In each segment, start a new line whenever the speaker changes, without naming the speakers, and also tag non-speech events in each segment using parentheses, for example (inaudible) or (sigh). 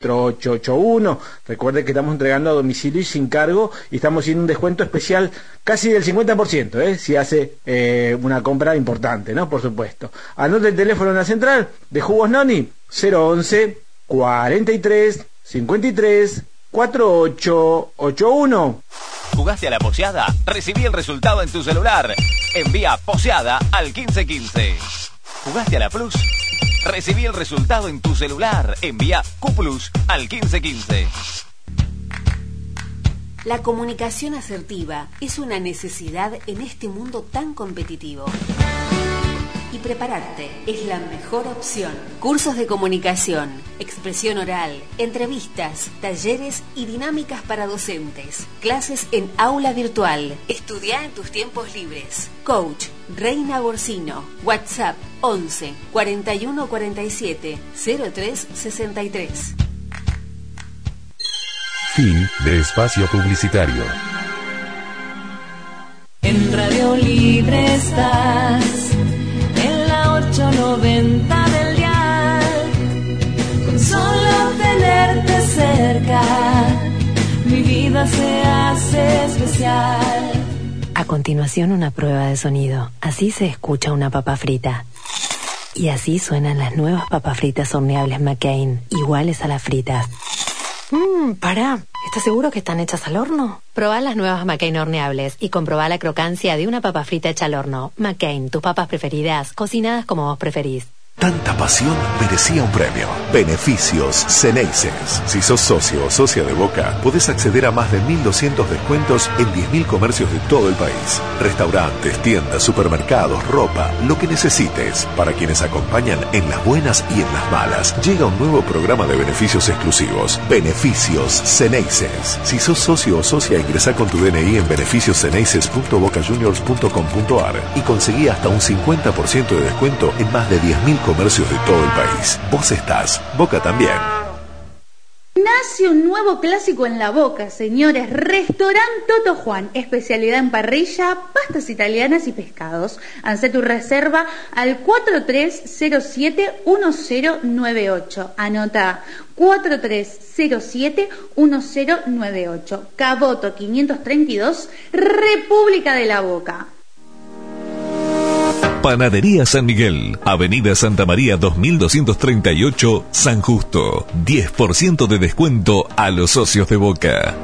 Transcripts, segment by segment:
881. Recuerde que estamos entregando a domicilio y sin cargo y estamos haciendo un descuento especial casi del 50%, ¿eh? si hace eh, una compra importante, ¿no? Por supuesto. Anote el teléfono en la central de Jugos Noni 011 43 53 4881.
¿Jugaste a la poseada? Recibí el resultado en tu celular. Envía poseada al 1515. ¿Jugaste a la Plus? Recibí el resultado en tu celular. Envía QPlus al 1515.
La comunicación asertiva es una necesidad en este mundo tan competitivo. Y prepararte es la mejor opción. Cursos de comunicación, expresión oral, entrevistas, talleres y dinámicas para docentes. Clases en aula virtual. Estudia en tus tiempos libres. Coach Reina Borsino. WhatsApp 11 41 47 03 63.
Fin de espacio publicitario.
En Radio Libre estás, 890 del con solo tenerte cerca, mi vida se hace especial.
A continuación una prueba de sonido. Así se escucha una papa frita. Y así suenan las nuevas papas fritas horneables McCain, iguales a las fritas. Mmm, pará. ¿Estás seguro que están hechas al horno? Probá las nuevas McCain horneables y comprobá la crocancia de una papa frita hecha al horno. McCain, tus papas preferidas, cocinadas como vos preferís.
Tanta pasión merecía un premio. Beneficios Ceneices. Si sos socio o socia de Boca, podés acceder a más de 1.200 descuentos en 10.000 comercios de todo el país. Restaurantes, tiendas, supermercados, ropa, lo que necesites. Para quienes acompañan en las buenas y en las malas, llega un nuevo programa de beneficios exclusivos. Beneficios Ceneices. Si sos socio o socia, ingresa con tu DNI en beneficiosceneices.bocajuniors.com.ar y conseguí hasta un 50% de descuento en más de 10.000 comercios de todo el país. Vos estás, Boca también.
Nace un nuevo clásico en la boca, señores. Restaurant Toto Juan, especialidad en parrilla, pastas italianas y pescados. Haz tu reserva al 4307-1098. Anota 4307-1098. Caboto 532, República de la Boca.
Panadería San Miguel, Avenida Santa María 2238, San Justo. 10% de descuento a los socios de Boca.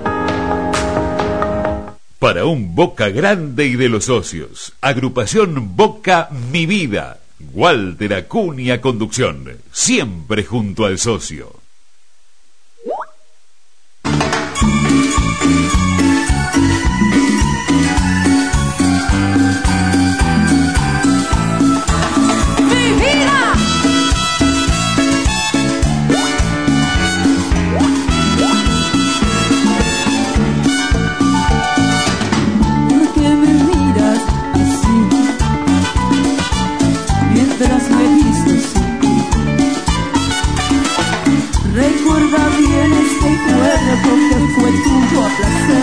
Para un Boca grande y de los socios, agrupación Boca Mi Vida. Walter Acuña Conducción, siempre junto al socio.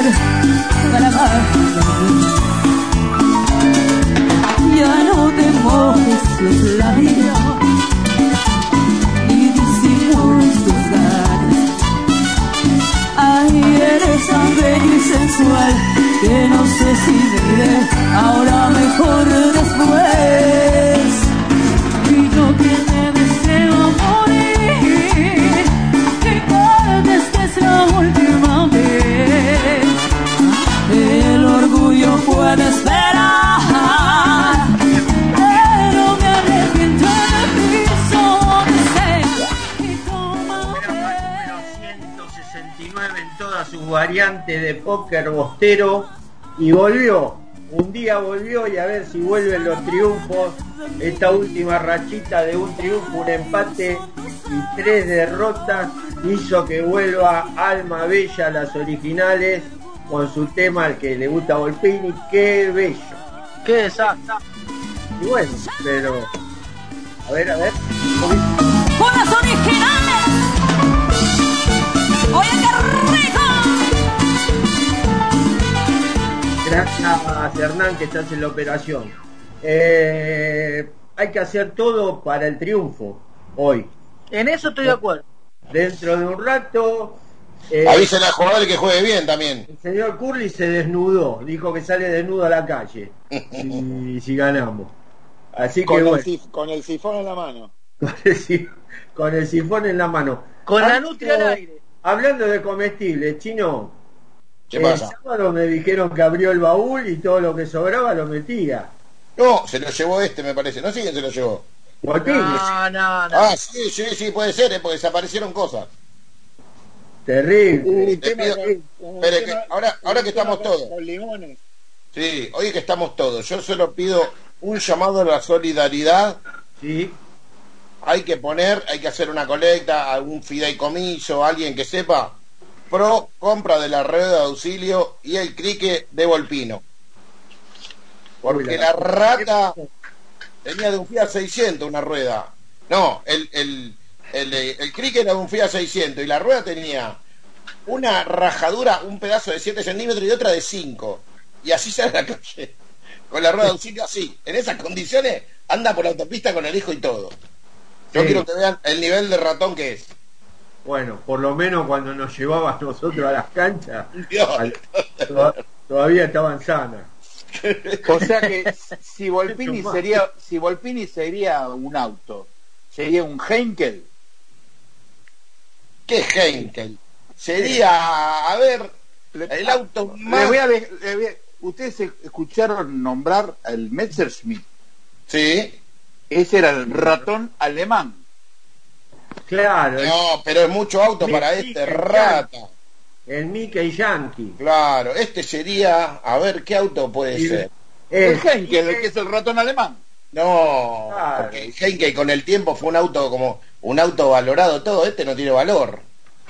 Para. Ya no te mojes los labios ni disimules tus ganas. Ay, eres tan bello y sensual que no sé si diré ahora mejor después.
Variantes de póker bostero y volvió. Un día volvió y a ver si vuelven los triunfos. Esta última rachita de un triunfo, un empate y tres derrotas hizo que vuelva Alma Bella a las originales con su tema al que le gusta Volpini. ¡Qué bello! ¡Qué desastre! Y bueno, pero... A ver, a ver. Gracias Hernán que estás en la operación. Eh, hay que hacer todo para el triunfo hoy.
En eso estoy de acuerdo.
dentro de un rato. eh,
Avísenle al jugador que juegue bien también.
el señor Curly se desnudó, dijo que sale desnudo a la calle si, (laughs) si ganamos. Así que
Con,
bueno,
el, sif- con el sifón en la mano. (laughs)
con el, si- con el sifón en la mano.
Con la nutria al aire.
Hablando de comestibles, chino,
¿Qué
el
pasa?
sábado me dijeron que abrió el baúl y todo lo que sobraba lo metía.
No, se lo llevó este, me parece. No sé quién se lo llevó.
No, no, no.
Ah, sí, sí, sí, puede ser, ¿eh? porque desaparecieron cosas.
terrible.
Te
tema
pido-
con- un
Espere,
tema-
que ahora- ahora que estamos todos. Sí, hoy que estamos todos, yo solo pido un llamado a la solidaridad.
Sí,
Hay que poner, hay que hacer una colecta, algún fideicomiso, alguien que sepa, pro compra de la rueda de auxilio y el crique de Volpino. Porque la rata tenía de un Fiat 600 una rueda. No, el, el, el, el crique era de un Fiat 600 y la rueda tenía una rajadura, un pedazo de 7 centímetros y otra de 5. Y así sale a la calle. Con la rueda de auxilio así. En esas condiciones anda por la autopista con el hijo y todo. Yo
Sí.
quiero que vean el nivel de ratón que es.
Bueno, por lo menos cuando nos llevabas nosotros a las canchas, (laughs)
Dios.
al- to- todavía estaban sanas.
O sea que (laughs) si Volpini sería, si Volpini sería un auto, sería un Henkel.
¿Qué es Henkel? Sería, a ver, el auto
Le
más...
voy a de- le voy a- Ustedes escucharon nombrar al Messerschmitt.
Sí.
Ese era el ratón alemán.
Claro,
No, pero es mucho auto para este rata.
el Mickey Yankee.
Claro, este sería, a ver, ¿qué auto puede
Y-
ser?
El Henkel, el que es el ratón alemán.
No,
Claro.
porque el Henkel con el tiempo fue un auto como un auto valorado todo, este no tiene valor.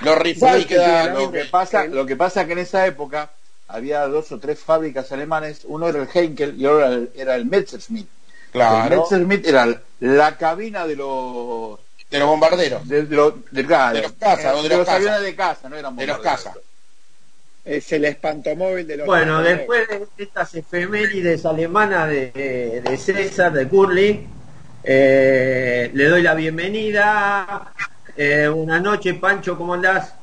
Lo rifá y
Lo
queda...
que, pasa, lo que pasa que en esa época había dos o tres fábricas alemanes, uno era el Henkel y otro era el, era el Messerschmitt. El
Claro,
Messerschmitt era la cabina de los
de los bombarderos,
de, de los, de, claro,
De los cazas, o de los cazas.
aviones de casa, no eran
de los
bombarderos.
casas.
Es el espantomóvil de los
Bueno,
bombarderos.
después de estas efemérides alemanas de, de César, de Curly, eh, le doy la bienvenida. Eh, buenas noches, Pancho, ¿cómo andás?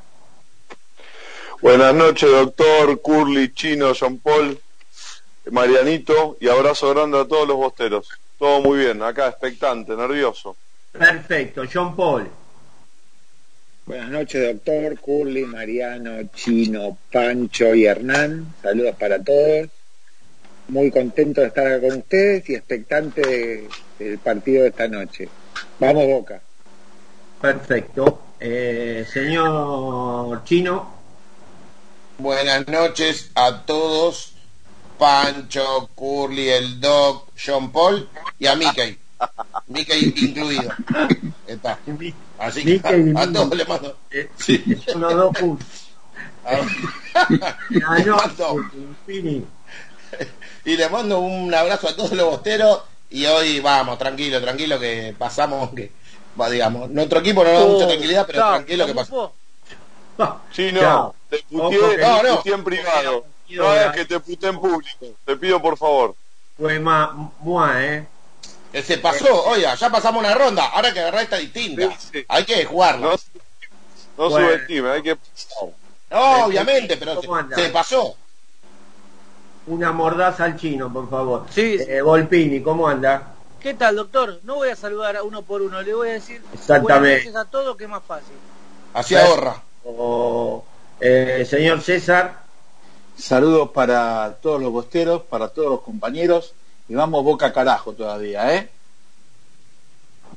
Buenas noches, doctor, Curly, Chino, Jean Paul, Marianito, y abrazo grande a todos los bosteros. Todo muy bien, acá expectante, nervioso.
Perfecto, John Paul.
Buenas noches, doctor, Curly, Mariano, Chino, Pancho y Hernán. Saludos para todos. Muy contento de estar acá con ustedes y expectante de- del partido de esta noche. Vamos, Boca.
Perfecto. Eh, señor Chino,
Buenas noches a todos, Pancho, Curly, el Doc, John Paul y a Mickey. Mickey incluido. Está. Así que a, todos le mando.
eh,
Sí.
los dos puntos. (laughs)
y le mando un abrazo a todos los bosteros y hoy vamos, tranquilo, tranquilo que pasamos que va, digamos, nuestro equipo no nos da mucha tranquilidad, pero
Chao,
tranquilo que
¿cómo
pasó.
Chino,
Chao.
te puteé,
que-
No,
te
no.
en privado. No es que te puteé en público. Te pido por favor.
Fue más, mua, ¿eh?
Que se pasó, oiga, ya pasamos una ronda, ahora que agarrar esta distinta.
Sí, sí.
Hay que jugarla.
No, no
Bueno.
subestime, hay que...
No, obviamente, pero se, se pasó.
Una mordaza al chino, por favor.
Sí, sí.
Eh, Volpini, ¿cómo anda?
¿Qué tal, doctor? No voy a saludar a uno por uno, le voy a decir
Exactamente.
buenas noches a todos, que es más fácil.
Así ahorra.
O, eh, señor César,
Saludos para todos los bosteros, para todos los compañeros. Y vamos Boca carajo todavía, ¿eh?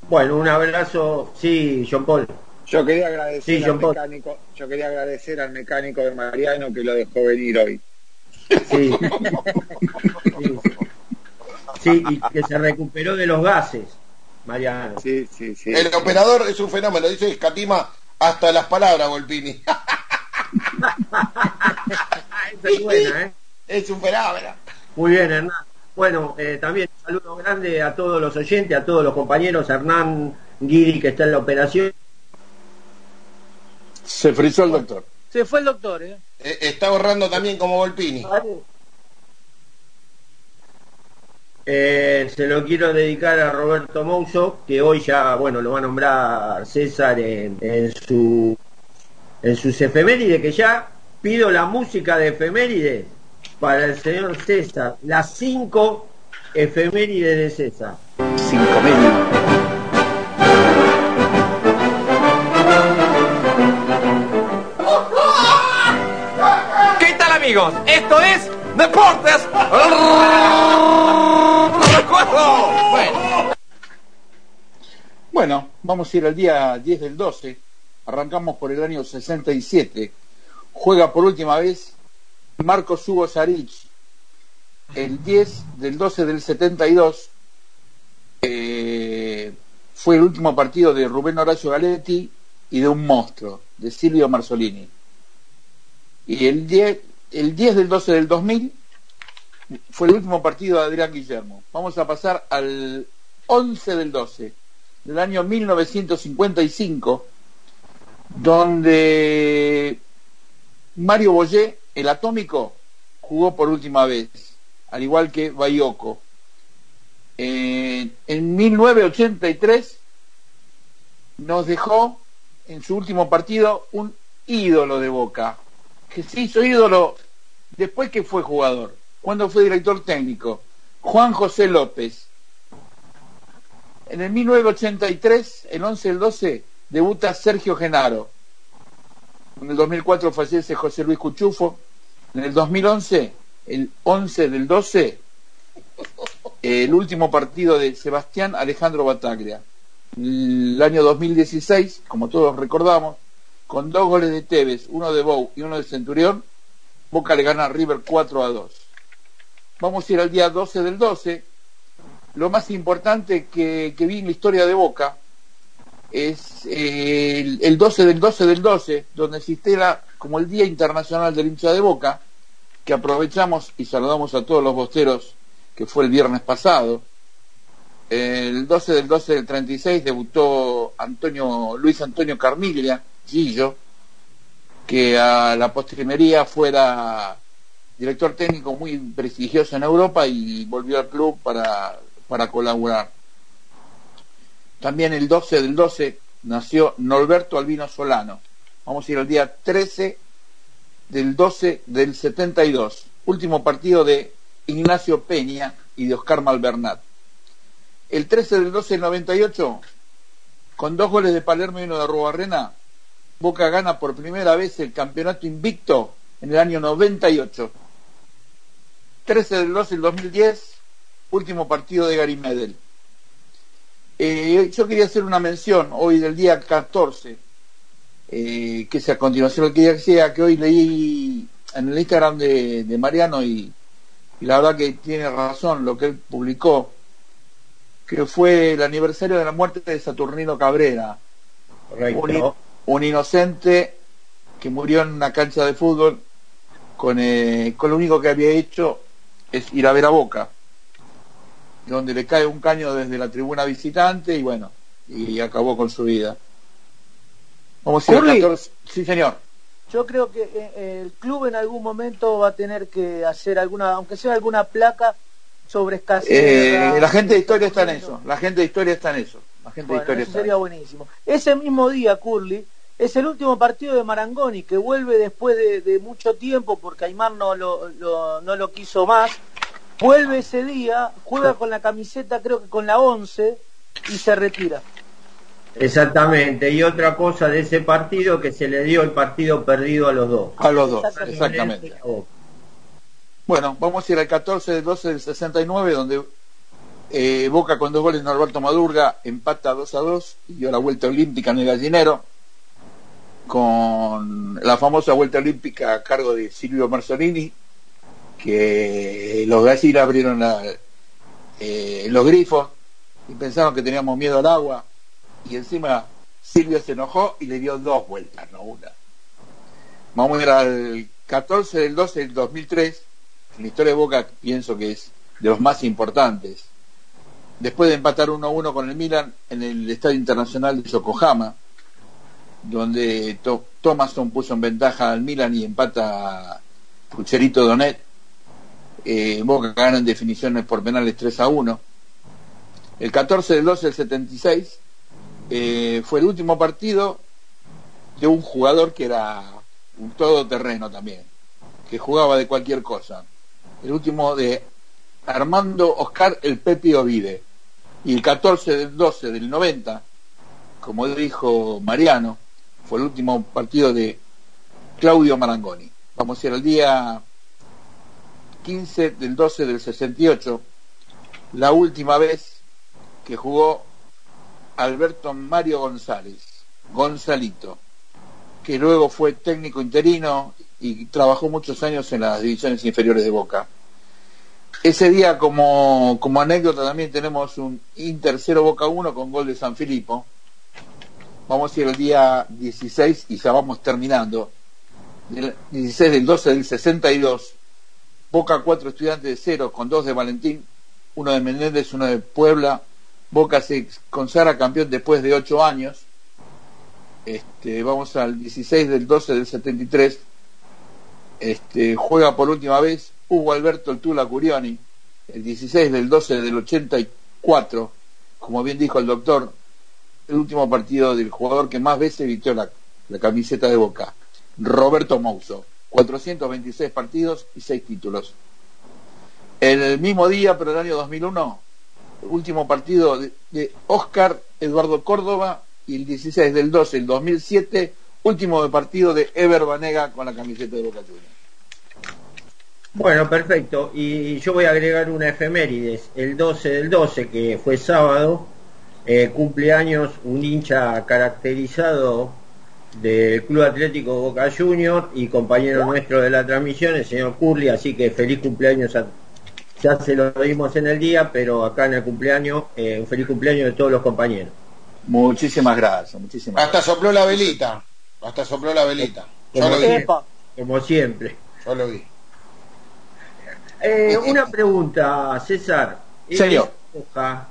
bueno, un abrazo. Sí, John Paul.
Yo quería agradecer
Sí,
al mecánico, yo quería agradecer al mecánico de Mariano que lo dejó venir hoy.
Sí. (laughs) sí. Sí, y que se recuperó de los gases, Mariano.
Sí, sí, sí.
El operador es un fenómeno, dice escatima hasta las palabras, Volpini. (laughs) (laughs)
Esa es buena, ¿eh?
es un fenómeno.
Muy bien, Hernán. Bueno, eh, también un saludo grande a todos los oyentes, a todos los compañeros. Hernán Guiri, que está en la operación.
Se frizó el doctor.
Se fue el doctor, ¿eh?
Eh, Está ahorrando también como Volpini.
Eh, se lo quiero dedicar a Roberto Mouso, que hoy ya, bueno, lo va a nombrar César en, en su en sus efemérides, que ya pido la música de efemérides para el señor César, las cinco efemérides de César.
Cinco mil.
¿Qué tal amigos? Esto es Deportes. Recuerdo.
Bueno. Bueno, vamos a ir al día 10 del 12. Arrancamos por el año 67. Juega por última vez Marcos Hugo Saric. El 10 del 12 del 72 eh, fue el último partido de Rubén Horacio Galetti y de un monstruo, de Silvio Marzolini. Y el 10, el 10 del 12 del 2000 fue el último partido de Adrián Guillermo. Vamos a pasar al 11 del 12 del año 1955, donde Mario Boyé, el atómico, jugó por última vez, al igual que Bayoko. Eh, en 1983 nos dejó en su último partido un ídolo de Boca, que se hizo ídolo después que fue jugador, cuando fue director técnico, Juan José López. En el 1983, el 11 del 12, debuta Sergio Genaro. En el 2004 fallece José Luis Cuchufo. En el 2011, el 11 del 12, el último partido de Sebastián Alejandro Bataglia. El año 2016, como todos recordamos, con dos goles de Tevez, uno de Bou y uno de Centurión, Boca le gana a River 4 a 2. Vamos a ir al día 12 del 12. Lo más importante que, que vi en la historia de Boca es eh, el, el 12 del 12 del 12, donde existiera como el Día Internacional del Hincha de Boca, que aprovechamos y saludamos a todos los bosteros, que fue el viernes pasado. El 12 del 12 del 36 debutó Antonio, Luis Antonio Carmiglia, Gillo, que a la postrimería fuera director técnico muy prestigioso en Europa y volvió al club para, para colaborar. También el 12 del 12 nació Norberto Albino Solano. Vamos a ir al día 13 del 12 del 72, último partido de Ignacio Peña y de Oscar Malvernat. El 13 del 12 del 98, con dos goles de Palermo y uno de Rubarrena, Boca gana por primera vez el campeonato invicto en el año 98. 13 del 12 del 2010, último partido de Gary Medel. Eh, yo quería hacer una mención hoy del día 14, eh, que es a continuación lo que decía, que hoy leí en el Instagram de, de Mariano y, y, la verdad que tiene razón lo que él publicó, que fue el aniversario de la muerte de Saturnino Cabrera, un, un, inocente que murió en una cancha de fútbol con, eh, con lo único que había hecho es ir a ver a Boca donde le cae un caño desde la tribuna visitante y bueno, y acabó con su vida. Vamos a ir al 14. Sí, señor.
Yo creo que eh, el club en algún momento va a tener que hacer alguna, aunque sea alguna placa sobre escasez.
Eh, la gente de historia está en eso. La gente de historia está en eso. La gente
bueno,
de historia
eso
está
sería buenísimo. Ese mismo día, Curly, es el último partido de Marangoni que vuelve después de, de mucho tiempo porque Aymar no lo, lo, no lo quiso más vuelve ese día, juega con la camiseta, creo que con la 11, y se retira.
Exactamente, y otra cosa de ese partido que se le dio el partido perdido a los dos.
A los dos, exactamente. Bueno, vamos a ir al 14 del 12 del 69, donde eh, Boca con dos goles Norberto Madurga empata 2 a 2 y dio la vuelta olímpica en el gallinero, con la famosa vuelta olímpica a cargo de Silvio Marzolini, que los gallinas abrieron eh, los grifos y pensaron que teníamos miedo al agua y encima Silvio se enojó y le dio dos vueltas, no una. Vamos a ir al 14 del 12 del 2003, en la historia de Boca pienso que es de los más importantes. Después de empatar 1-1 con el Milan en el Estadio Internacional de Yokohama, donde Thomason puso en ventaja al Milan y empata Pucherito Donet, eh, Boca gana en definiciones por penales 3 a 1. El 14 del 12 del 76 eh, fue el último partido de un jugador que era un todoterreno también, que jugaba de cualquier cosa. El último de Armando Oscar el Pepi Ovide. Y el 14 del 12 del 90, como dijo Mariano, fue el último partido de Claudio Marangoni. Vamos a ir al día 15 del 12 del 68, la última vez que jugó Alberto Mario González, Gonzalito, que luego fue técnico interino y trabajó muchos años en las divisiones inferiores de Boca. Ese día, como, anécdota, también tenemos un Inter 0 Boca 1 con gol de San Filipo. Vamos a ir el día 16 y ya vamos terminando. El 16 del 12 del 62. Boca 4 estudiantes de 0 con 2 de Valentín, uno de Menéndez, uno de Puebla. Boca se consagra campeón después de 8 años. Este, vamos al 16 del 12 del 73. Este, juega por última vez Hugo Alberto Tula Curioni, el 16 del 12 del 84, como bien dijo el doctor, el último partido del jugador que más veces vistió la, la camiseta de Boca, Roberto Mouso, 426 partidos y 6 títulos. El mismo día, pero el año 2001, el último partido de, Oscar Eduardo Córdoba y el 16 del 12 del 2007, último partido de Ever Banega con la camiseta de Boca Juniors.
Bueno, perfecto. Y yo voy a agregar una efemérides. El 12 del 12, que fue sábado, eh, cumpleaños un hincha caracterizado del Club Atlético Boca Junior y compañero nuestro de la transmisión, el señor Curly. Así que feliz cumpleaños. A, ya se lo dimos en el día, pero acá en el cumpleaños, eh, un feliz cumpleaños de todos los compañeros.
Muchísimas gracias, muchísimas
Hasta sopló la velita. Hasta sopló la velita. Yo
Como,
lo vi.
siempre, como siempre.
Yo lo vi.
Eh, una pregunta, César.
Señor.
Hoja,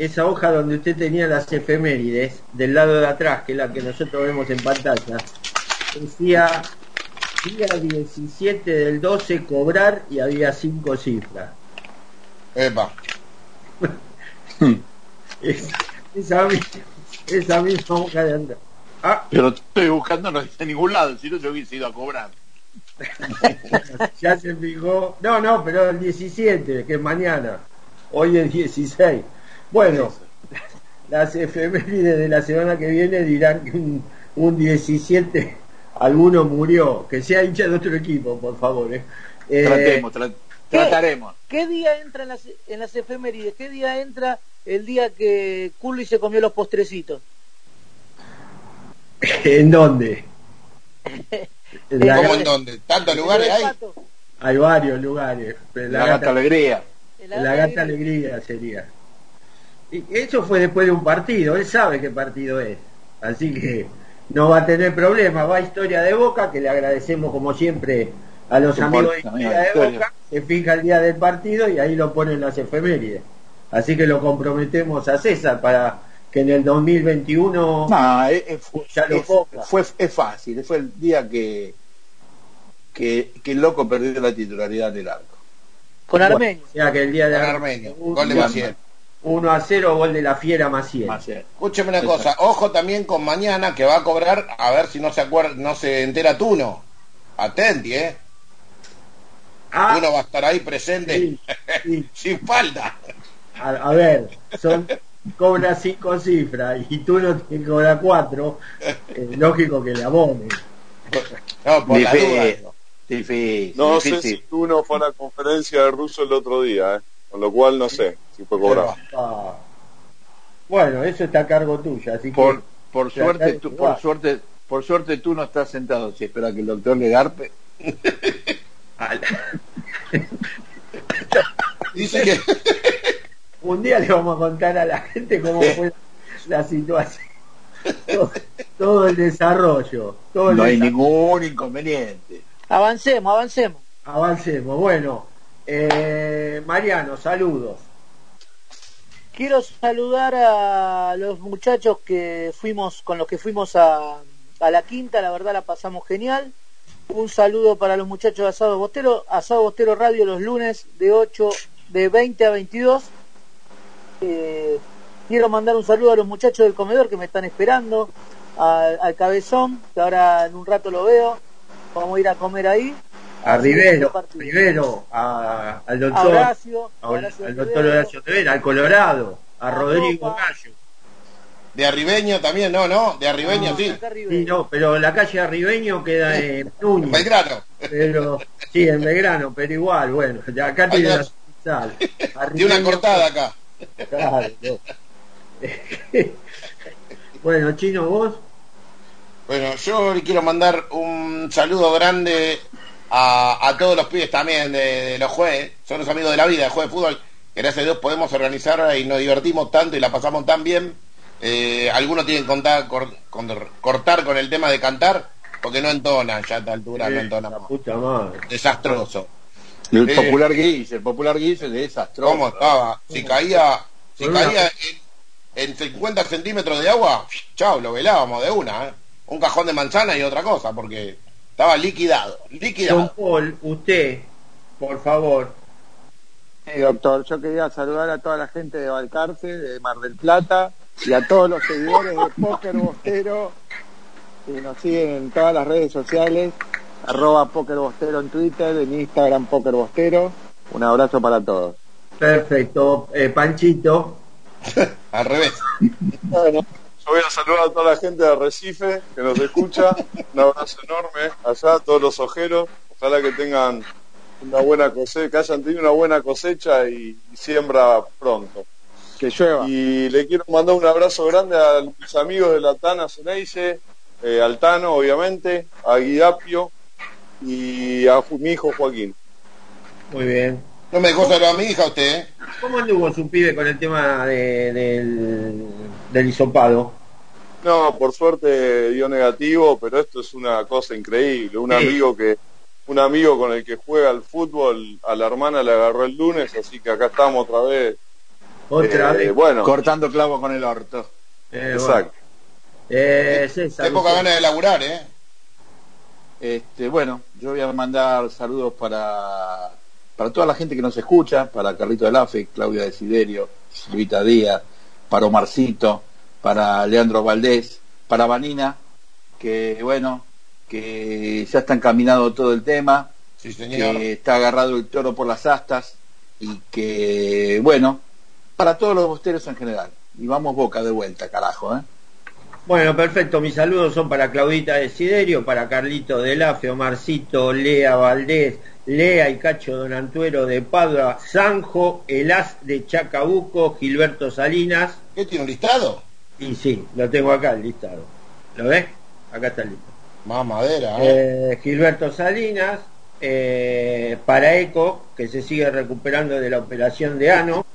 esa hoja donde usted tenía las efemérides, del lado de atrás, que es la que nosotros vemos en pantalla, decía día 17 del 12 cobrar y había cinco cifras.
Epa. (laughs)
Es- esa, mi- esa misma hoja de andar. Ah,
Pero estoy buscando, no dice en ningún lado, si no yo hubiese ido a cobrar. (laughs)
ya se fijó. No, no, pero el 17, que es mañana. Hoy es 16. Bueno, las efemérides de la semana que viene dirán que un, un 17 alguno murió. Que sea hincha de otro equipo, por favor. ¿eh? Eh,
Tratemos, tra-
¿Qué?
trataremos.
¿Qué día entra en las, en las efemérides? ¿Qué día entra el día que Curly se comió los postrecitos? (laughs)
¿En dónde? (laughs) En la
¿Cómo
gata-
en dónde? ¿Tantos lugares hay?
Hay varios lugares. pero
La gata alegría.
La gata alegría sería. Y eso fue después de un partido, él sabe qué partido es. Así que no va a tener problema, va a historia de Boca, que le agradecemos como siempre a los amigos de historia de
historia.
Boca, se fija el día del partido y ahí lo ponen las efemérides. Así que lo comprometemos a César para que en el 2021
No, es, es-
ya lo
es-
ponga.
fue, es fácil, fue el día que, que, que el loco perdió la titularidad del arco.
Con Armenio.
O sea que el día de
Con Armenio, gol de.
1 a 0, gol de la fiera Maciel.
Maciel.
Escúcheme una cosa, ojo también con mañana que va a cobrar, a ver si no se acuerda, no se entera Tuno. Atenti, eh.
Ah,
Tuno va a estar ahí presente
Sí, sí. (laughs)
sin falta.
A, a ver, son cobra cinco cifras y tú no tienes que cobrar cuatro, eh, lógico que le abone.
No, por la duda.
Difícil, difícil.
No sé
difícil.
si uno fue a la conferencia de ruso el otro día, ¿eh? Con lo cual no sé si fue cobrado.
Ah. Bueno, eso está a cargo tuyo, así que
Por, por
O sea,
suerte, tú, por suerte, por suerte tú no estás sentado. Si espera que el doctor le garpe. (laughs) (laughs)
Dice que
un día le vamos a contar a la gente cómo fue la situación. Todo, todo el desarrollo, todo el
No hay
desarrollo.
ningún inconveniente.
Avancemos, avancemos.
Avancemos. Bueno, eh, Mariano, saludos.
Quiero saludar a los muchachos que fuimos, con los que fuimos a, a la quinta, la verdad la pasamos genial. Un saludo para los muchachos de Asado Bostero. Asado Bostero Radio los lunes de 8, de 20 a 22. Eh, quiero mandar un saludo a los muchachos del comedor que me están esperando. Al, al cabezón, que ahora en un rato lo veo. Vamos a ir a comer ahí.
A Rivero, Rivero, a- al doctor,
A Horacio,
a-
a Horacio
al doctor
Rivero.
Horacio Rivera, al Colorado, a Rodrigo Gallo.
De Arribeño también, no, no, de Arribeño sí.
Sí, no, pero la calle Arribeño queda en Núñez.
Belgrano.
Pero, sí, en Belgrano, pero igual, bueno, de acá tiene la sucursal. (laughs)
De una cortada acá.
Claro, (laughs) no. (laughs) bueno, Chino, vos.
Bueno, yo le quiero mandar un saludo grande a, a todos los pibes también de, de los jueces, son los amigos de la vida, de juez de fútbol, que gracias a Dios podemos organizar y nos divertimos tanto y la pasamos tan bien. Eh, algunos tienen que contar, cor- con- cortar con el tema de cantar, porque no entonan ya a esta altura, no entonan más.
Puta madre.
Desastroso.
El
Eh,
popular guise, el popular guise es desastroso.
¿Cómo estaba? Si caía, si
una-
caía en, en 50 centímetros de agua, chao, lo velábamos de una, ¿eh? Un cajón de manzana y otra cosa, porque estaba liquidado,
Don
liquidado.
Paul, usted, por favor.
Sí, doctor, yo quería saludar a toda la gente de Balcarce, de Mar del Plata, y a todos los seguidores de Póker Bostero, que nos siguen en todas las redes sociales, arroba Póker Bostero en Twitter, en Instagram Póker Bostero. Un abrazo para todos.
Perfecto. Eh, Panchito. (laughs)
Al revés.
Bueno, yo voy a saludar a toda la gente de Arrecife que nos escucha. Un abrazo enorme allá, a todos los ojeros. Ojalá que tengan una buena cosecha, que hayan tenido una buena cosecha y, y siembra pronto.
Que llueva.
Y le quiero mandar un abrazo grande a mis amigos de la Tana Ceneice, eh, al Tano, obviamente, a Guidapio y a mi hijo Joaquín.
Muy bien.
No me dejó a mi hija usted, ¿eh?
¿Cómo anduvo su pibe con el tema de- del, del hisopado?
No, por suerte dio negativo, pero esto es una cosa increíble. Un
Sí.
amigo que, un amigo con el que juega al fútbol, a la hermana le agarró el lunes, así que acá estamos otra vez.
Otra
Eh,
vez.
Bueno,
Cortando clavo con el orto.
Eh,
exacto.
Eh, César,
Qué poca ganas de laburar, ¿eh?
Este, bueno, yo voy a mandar saludos para, para toda la gente que nos escucha, para Carlito de Lafe, Claudia Desiderio, Luita Díaz, para Omarcito, para Leandro Valdés, para Vanina, que bueno, que ya está encaminado todo el tema,
Sí, señor.
que está agarrado el toro por las astas y que, bueno, para todos los bosteros en general. Y vamos boca de vuelta, carajo, ¿eh?
Bueno, perfecto. Mis saludos son para Claudita Desiderio, para Carlito de Lafe, Omarcito, Lea Valdés, Lea y Cacho Don Antuero de Padua, Sanjo, Elás de Chacabuco, Gilberto Salinas.
¿Qué tiene un listado?
Y sí, lo tengo acá el listado. ¿Lo ves? Acá está el listado.
Más madera, ¿eh?
Eh, Gilberto Salinas, eh, para Eco, que se sigue recuperando de la operación de ano,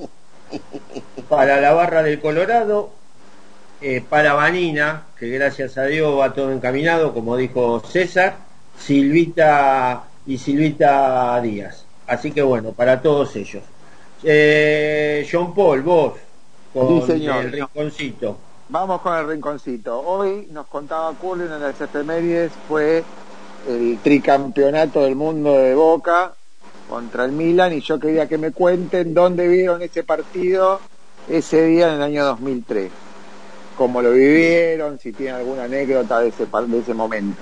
(laughs) para la barra del Colorado, eh, para Vanina, que gracias a Dios va todo encaminado, como dijo César, Silvita y Silvita Díaz. Así que bueno, para todos ellos. Eh, John Paul, vos, con
Sí, señor.
el rinconcito.
Vamos con el rinconcito. Hoy nos contaba Curlin en las efemérides fue el tricampeonato del mundo de Boca contra el Milan y yo quería que me cuenten dónde vieron ese partido ese día en el año 2003. Cómo lo vivieron, si tienen alguna anécdota de ese, de ese momento.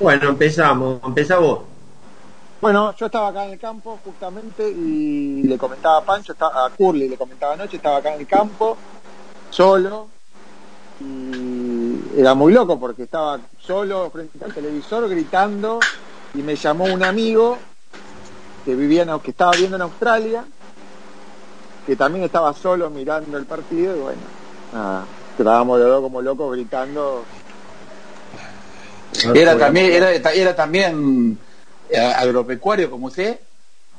Bueno, empezamos, empezá vos.
Bueno, yo estaba acá en el campo justamente y le comentaba a Pancho, a Curly le comentaba anoche, estaba acá en el campo, solo, y era muy loco porque estaba solo frente al televisor gritando y me llamó un amigo que vivía en, que estaba viendo en Australia, que también estaba solo mirando el partido y bueno, nada, estábamos los dos como locos gritando.
Era también, era, era también eh, agropecuario como usted.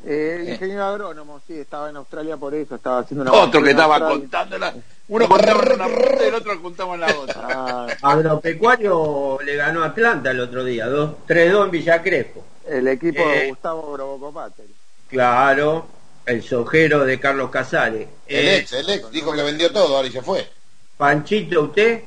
Eh, el ingeniero agrónomo, sí, estaba en Australia por eso, estaba haciendo una
Otro que estaba
Australia.
contándola. Uno contaba en una punta y el otro contaba en la otra.
Ah,
Agropecuario le ganó a Atlanta el otro día, dos- 3-2 en Villa Crespo.
el equipo de
Eh.
Gustavo Brobocopate.
Claro, el sojero de Carlos Casares.
El
Eh,
ex, el ex dijo que vendió todo, ahora y se fue.
Panchito, ¿usted?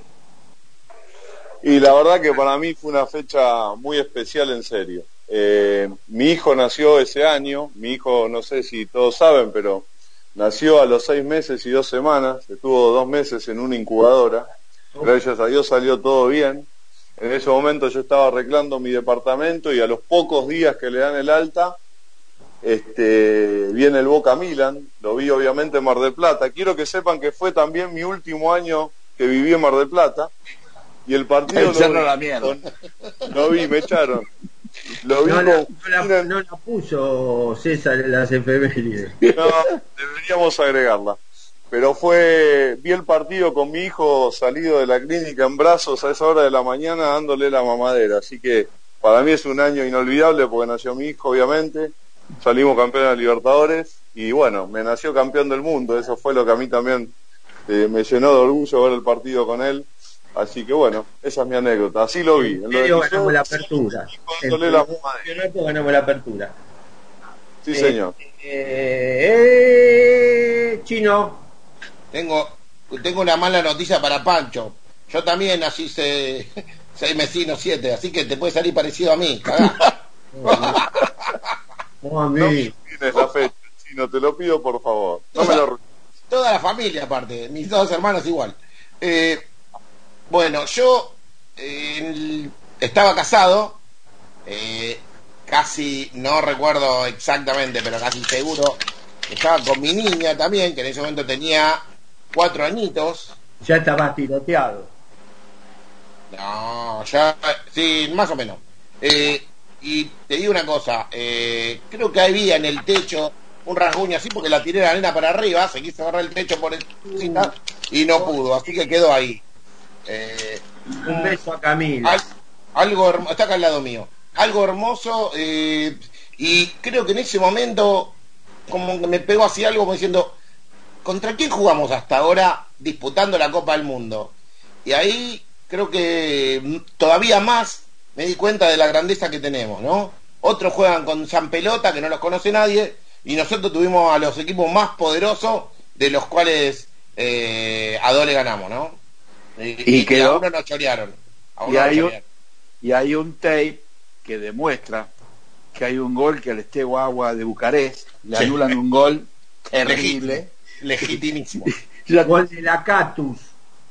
Y la verdad que para mí fue una fecha muy especial en serio. Eh, mi hijo nació ese año, mi hijo no sé si todos saben, pero nació a los seis meses y dos semanas, estuvo dos meses en una incubadora, gracias a Dios salió todo bien. En ese momento yo estaba arreglando mi departamento y a los pocos días que le dan el alta, este, viene el Boca Milan, lo vi obviamente en Mar del Plata. Quiero que sepan que fue también mi último año que viví en Mar del Plata y el partido (laughs)
El
lo
cerro
vi,
la mierda.
con- lo vi, me echaron. Lo vi
No
con-
la, no la- no la puso César en las efemérides. (laughs)
No, deberíamos agregarla. Pero fue, vi el partido con mi hijo salido de la clínica en brazos a esa hora de la mañana dándole la mamadera. Así que para mí es un año inolvidable porque nació mi hijo, obviamente. Salimos campeones de Libertadores y bueno, me nació campeón del mundo. Eso fue lo que a mí también eh, me llenó de orgullo ver el partido con él. Así que bueno, esa es mi anécdota. Así lo vi. En lo de
Medio
Liceo,
ganamos la apertura.
la
campeonato ganamos la apertura.
Sí,
Eh,
señor.
Eh, eh, chino.
Tengo, tengo una mala noticia para Pancho. Yo también nací se- (laughs) seis mesinos, siete, así que te puede salir parecido a mí. (laughs)
a mí.
Tienes la fecha, Chino, te lo pido por favor. No me lo
Toda la familia aparte, mis dos hermanos igual. Eh, bueno, yo eh, estaba casado, eh, casi, no recuerdo exactamente, pero casi seguro, estaba con mi niña también, que en ese momento tenía cuatro añitos.
Ya estaba tiroteado.
No, ya, sí, más o menos. Eh, y te digo una cosa, eh, creo que había en el techo un rasguño así porque la tiré la nena para arriba, se quiso agarrar el techo por encima y no pudo, así que quedó ahí. Eh,
Un beso a Camila.
al- algo hermoso, está acá al lado mío, algo hermoso eh, y creo que en ese momento como que me pegó así algo como diciendo, ¿contra quién jugamos hasta ahora disputando la Copa del Mundo? Y ahí creo que mm, todavía más me di cuenta de la grandeza que tenemos, ¿no? Otros juegan con San Pelota, que no los conoce nadie, y nosotros tuvimos a los equipos más poderosos, de los cuales eh, a dos le ganamos, ¿no? Y,
Y quedó-
a uno nos chorearon. A uno
Y
nos
hay, un,
chorearon.
y hay un tape que demuestra que hay un gol que al Estego Agua de Bucarest le
Sí.
anulan un gol (laughs) terrible.
Legitimísimo. (laughs)
Gol de la Catus,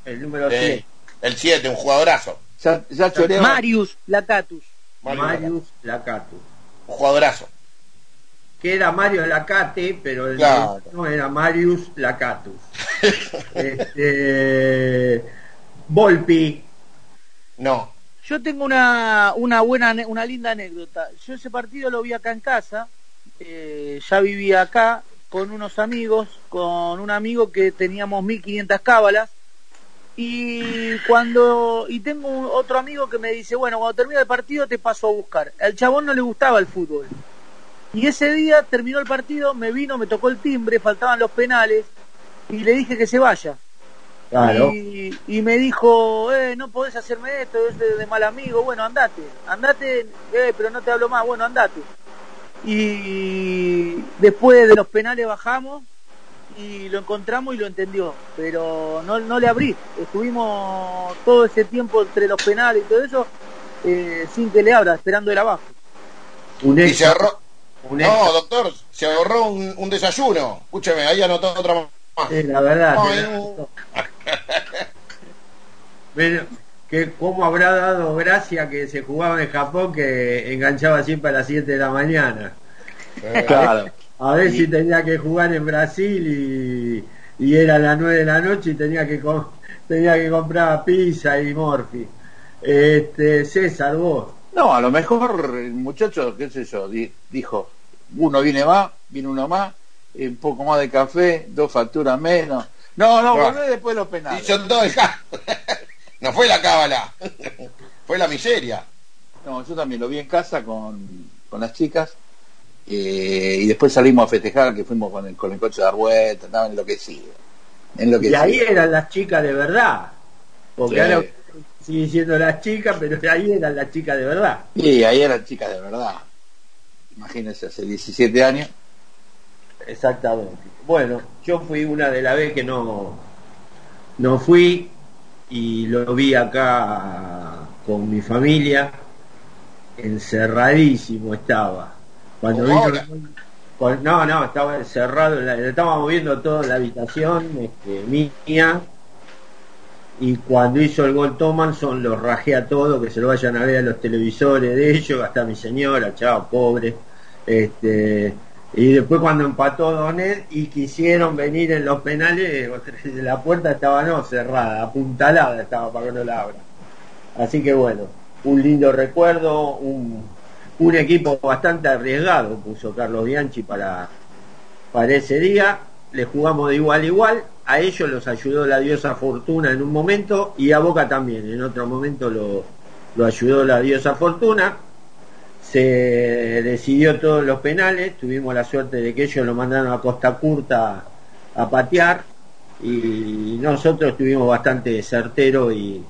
el número
Eh,
7.
el 7, un jugadorazo.
Ya, ya choreaba-
Marius Lacatus.
Marius Lacatus.
Jugadorazo.
Que era Mario Lacate, pero el
Claro.
no era Marius Lacatus. (laughs) este, Volpi.
No.
Yo tengo una, una buena, una linda anécdota. Yo ese partido lo vi acá en casa, eh, ya vivía acá con unos amigos, con un amigo que teníamos 1500 cábalas y cuando y tengo un- otro amigo que me dice, bueno, cuando termine el partido te paso a buscar. Al chabón no le gustaba el fútbol. Y ese día terminó el partido, me vino, me tocó el timbre, faltaban los penales y le dije que se vaya.
Claro.
Y, y me dijo, eh, no podés hacerme esto, es de, de mal amigo. Bueno, andate, andate, eh, pero no te hablo más, bueno, andate. Y después de los penales bajamos y lo encontramos y lo entendió, pero no, no le abrí. Estuvimos todo ese tiempo entre los penales y todo eso eh, sin que le abra, esperando el abajo.
Un
Y se ahorró.
un
No, doctor, se ahorró un, un desayuno. Escúcheme, ahí anotó otra más.
Sí, la verdad.
No,
que-
eh,
Pero, que cómo habrá dado gracia que se jugaba en Japón que enganchaba siempre a las 7 de la mañana.
Claro.
A ver si tenía que jugar en Brasil y, y era las 9 de la noche y tenía que com- tenía que comprar pizza y morfi. Este, César, vos.
No, a lo mejor el muchacho, qué sé yo, di- dijo, uno viene más, viene uno más, eh, un poco más de café, dos facturas menos. No, no,
No.
volvé después de los penales.
Todo el ja- No fue la cábala. fue la miseria.
No, yo también lo vi en casa con, con las chicas eh, y después salimos a festejar que fuimos con el, con el coche de dar vueltas, estaba enloquecido.
Y ahí eran las chicas de verdad. Porque
Sí.
ahora sigue siendo las chicas, pero ahí eran las chicas de verdad.
Y ahí eran chicas de verdad. Imagínense, hace 17 años.
Exactamente. Bueno, yo fui una de la vez que no, no fui y lo vi acá con mi familia, encerradísimo estaba. Cuando
¿Cómo
vino- con- no, no, estaba encerrado, en la- estábamos viendo todo en la habitación este, mía. Y cuando hizo el gol Thomanson, lo rajé a todo, que se lo vayan a ver a los televisores de ellos, hasta mi señora, chao, pobre. Este, y después cuando empató Donet y quisieron venir en los penales, la puerta estaba no cerrada, apuntalada estaba para que no la abra. Así que bueno, un lindo recuerdo, un, un equipo bastante arriesgado puso Carlos Bianchi para, para ese día. Le jugamos de igual a igual. A ellos los ayudó la diosa Fortuna en un momento y a Boca también. En otro momento lo, lo ayudó la diosa Fortuna. Se decidió todos los penales. Tuvimos la suerte de que ellos lo mandaron a Costa Curta a patear. Y nosotros estuvimos bastante certeros y,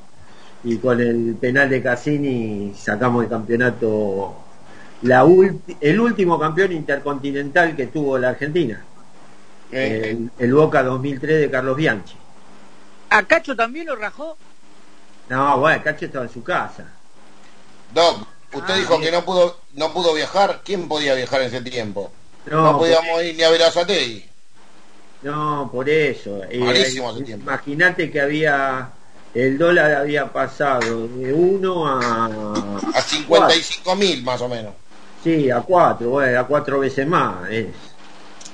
y con el penal de Cassini sacamos el campeonato, la ulti- el último campeón intercontinental que tuvo la Argentina, el, el Boca 2003 de Carlos Bianchi.
¿A Cacho también lo rajó?
No, bueno, Cacho estaba en su casa.
Doc, usted
Ah,
dijo que no pudo no pudo viajar. ¿Quién podía viajar en ese tiempo?
No,
No, podíamos ir ni a ver a Satei.
No, por eso. Eh, eh. Imagínate que había, el dólar había pasado de 1 a...
A 55 mil más o menos.
Sí, a 4, bueno, a cuatro veces más. Es,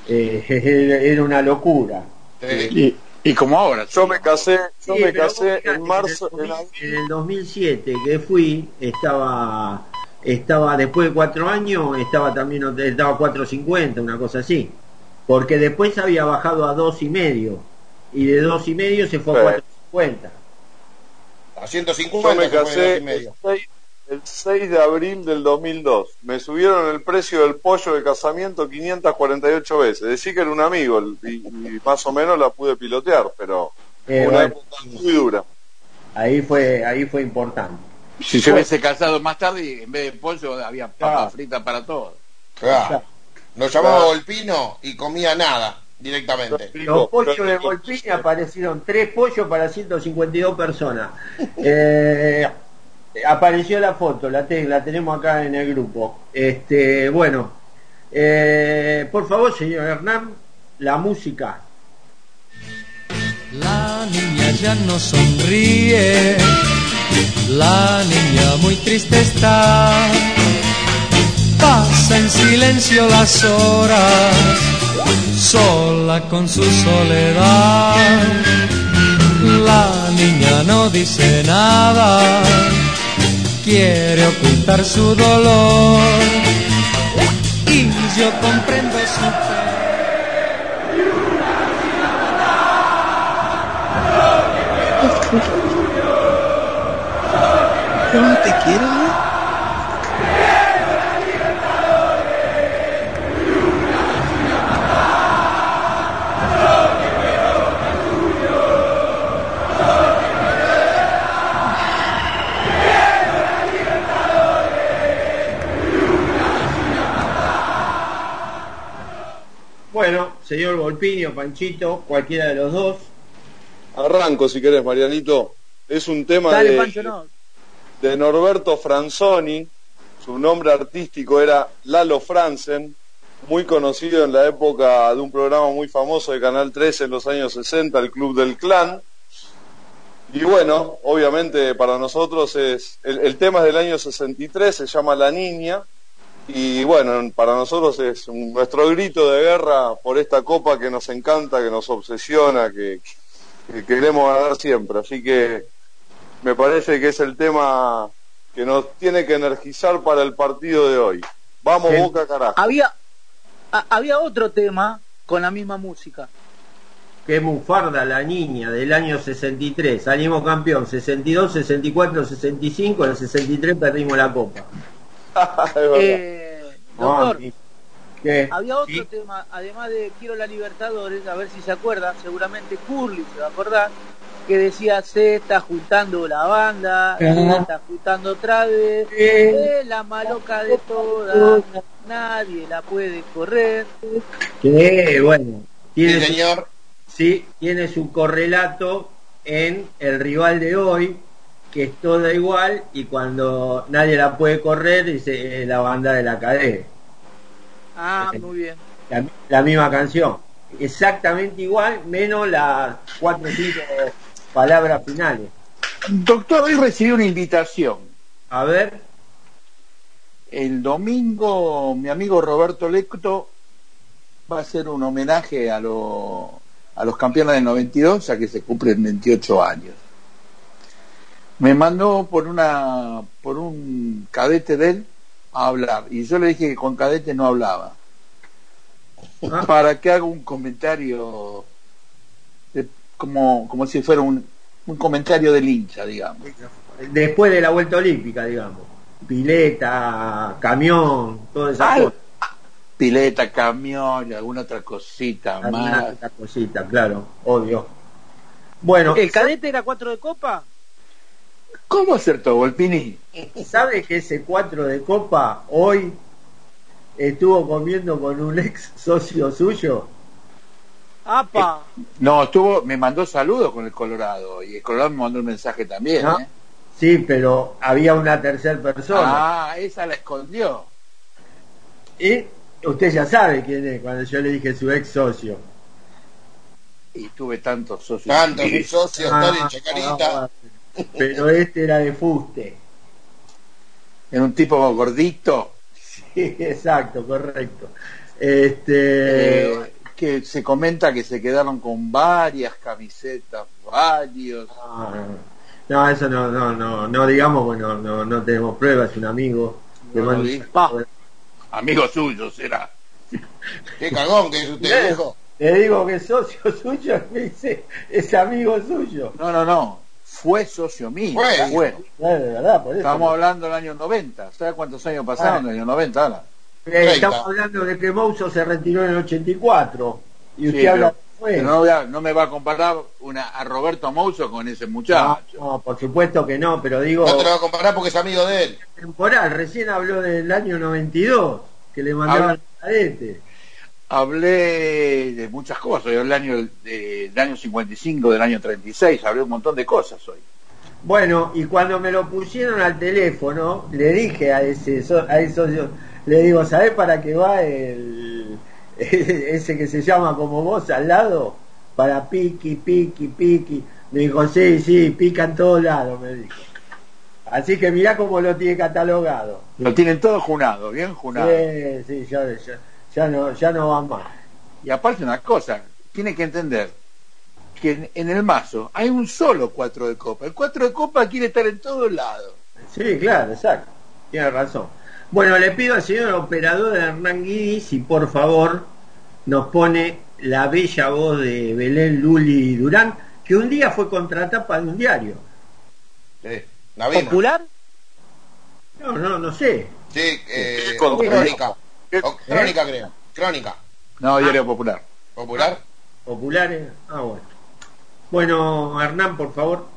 eh, era- era una locura.
Y, y como ahora.
Yo me casé, yo
Sí,
me casé en marzo,
En el,
en
2000 en el 2007 que fui, estaba, estaba después de cuatro años, estaba también estaba a 4.50, una cosa así. Porque después había bajado a dos y medio. Y de dos y medio se fue a
Sí.
4.50.
A 150
Yo me casé
dos y
el
medio.
6, el 6 de abril del 2002. Me subieron el precio del pollo de casamiento 548 veces. Decí que era un amigo y, y más o menos la pude pilotear, pero
Eh,
una
bueno,
época muy dura.
ahí fue, ahí fue importante.
Si se hubiese casado más tarde, y en vez de pollo había papa
Claro.
frita para todos.
Claro. Lo llamaba Volpino y comía nada directamente.
Los pollos de Volpini aparecieron tres pollos para 152 personas. (laughs) Eh, apareció la foto, la, te- la tenemos acá en el grupo. Este, bueno, eh, por favor, señor Hernán, la música.
La niña ya no sonríe, la niña muy triste está. Pasa en silencio las horas, sola con su soledad. La niña no dice nada, quiere ocultar su dolor. Y yo comprendo su
No te quiero.
Señor Volpini o Panchito, cualquiera de los dos.
Arranco si querés, Marianito. Es un tema
Dale,
de,
Pancho, no.
de Norberto Franzoni. Su nombre artístico era Lalo Franzen, muy conocido en la época de un programa muy famoso de Canal 13 en los años 60, el Club del Clan. Y bueno, obviamente para nosotros es el, el tema es del año 63, se llama La Niña. Y bueno, para nosotros es un- nuestro grito de guerra por esta copa que nos encanta, que nos obsesiona, que, que queremos ganar siempre. Así que me parece que es el tema que nos tiene que energizar para el partido de hoy. Vamos,
Bien.
Boca, carajo.
Había, a- había otro tema con la misma música.
Que mufarda la niña del año 63. Salimos campeón 62, 64, 65. En el 63 perdimos la copa. (laughs)
Es verdad.
Eh, doctor,
Ah, ¿Qué?
había otro
Sí.
tema, además de Quiero la Libertadores, a ver si se acuerda, seguramente Curly se va a acordar, que decía se está juntando la banda, se
Ajá.
está juntando otra vez, la maloca de todas, nadie la puede correr.
Que bueno, tiene
Sí,
su-
señor.
sí, tiene su correlato en el rival de hoy, que es toda igual y cuando nadie la puede correr dice "Es la banda de la cadena.
Ah, muy bien.
La, la misma canción. Exactamente igual, menos las cuatro o cinco palabras finales.
Doctor, hoy recibí una invitación.
A ver.
El domingo mi amigo Roberto Lecto va a hacer un homenaje a, lo- a los campeones del 92, ya que se cumplen 28 años. Me mandó por una por un cadete de él a hablar y yo le dije que con cadete no hablaba. Para que haga un comentario de- como, como si fuera un, un comentario del hincha, digamos.
Después de la vuelta olímpica, digamos. Pileta, camión, todas esas cosas.
Pileta, camión y alguna otra cosita
Alguna
más.
otra cosita, claro, obvio. Bueno,
¿El cadete era cuatro de copa?
¿Cómo acertó Volpini?
¿sabe que ese 4 de copa hoy estuvo comiendo con un ex socio suyo?
¡Apa!
No, estuvo, me mandó saludos con el Colorado y el Colorado me mandó un mensaje también.
¿No?
¿eh?
Sí, pero había una tercera persona.
Ah, esa la escondió.
Y usted ya sabe quién es cuando yo le dije su ex socio.
Y tuve tantos socios.
Tantos socios,
Ah,
tal en Chacarita.
Pero este era de fuste.
Era un tipo gordito (laughs)
Sí, exacto, correcto. Este,
eh, que se comenta que se quedaron con varias camisetas, varios.
ah, no, eso no, no, no, no digamos, bueno, no, no tenemos pruebas, un amigo.
No, no
un.
Amigos suyos, era.
Qué cagón que es usted, (laughs) viejo.
Le digo que es socio suyo, (laughs) me dice, es amigo suyo.
No, no, no. Fue socio mío.
Fue.
Fue.
Claro, de verdad, por eso.
Estamos hablando del año 90. ¿Sabes cuántos años pasaron
Ah.
en el año 90 ahora?
Eh, estamos hablando de que Mouso se retiró en el 84. Y usted
Sí,
habla
pero- no, a- no me va a comparar una, a Roberto Mouso con ese muchacho.
No, no, por supuesto que no, pero digo
No te lo va a comparar porque es amigo de él.
temporal. Recién habló del año 92, que le mandaban el cadete.
Hablé de muchas cosas. Yo del año, de- del año 55, del año 36. Hablé un montón de cosas hoy.
Bueno, y cuando me lo pusieron al teléfono, le dije a ese, a socio, le digo, ¿sabés para qué va el (laughs) ese que se llama como vos al lado? Para piqui, piqui, piqui. Me dijo, sí, sí, pica en todos lados, me dijo. Así que mirá cómo lo tiene catalogado.
Lo tienen todo junado, bien junado.
Sí, sí, ya, ya, ya no, ya no va más.
Y aparte una cosa, tiene que entender que en, en el mazo hay un solo 4 de copa. El 4 de copa quiere estar en todos lados.
Sí, claro, exacto. Tiene razón. Bueno, le pido al señor operador Hernán Guidi si por favor nos pone la bella voz de Belén Luli Durán, que un día fue contratapa de un diario.
Sí, Navina.
¿Popular?
No, no, no sé.
Sí, eh,
con-
crónica. O crónica, creo. Crónica.
No, diario popular.
¿Popular?
Populares. Ah, bueno. Bueno, Hernán, por favor.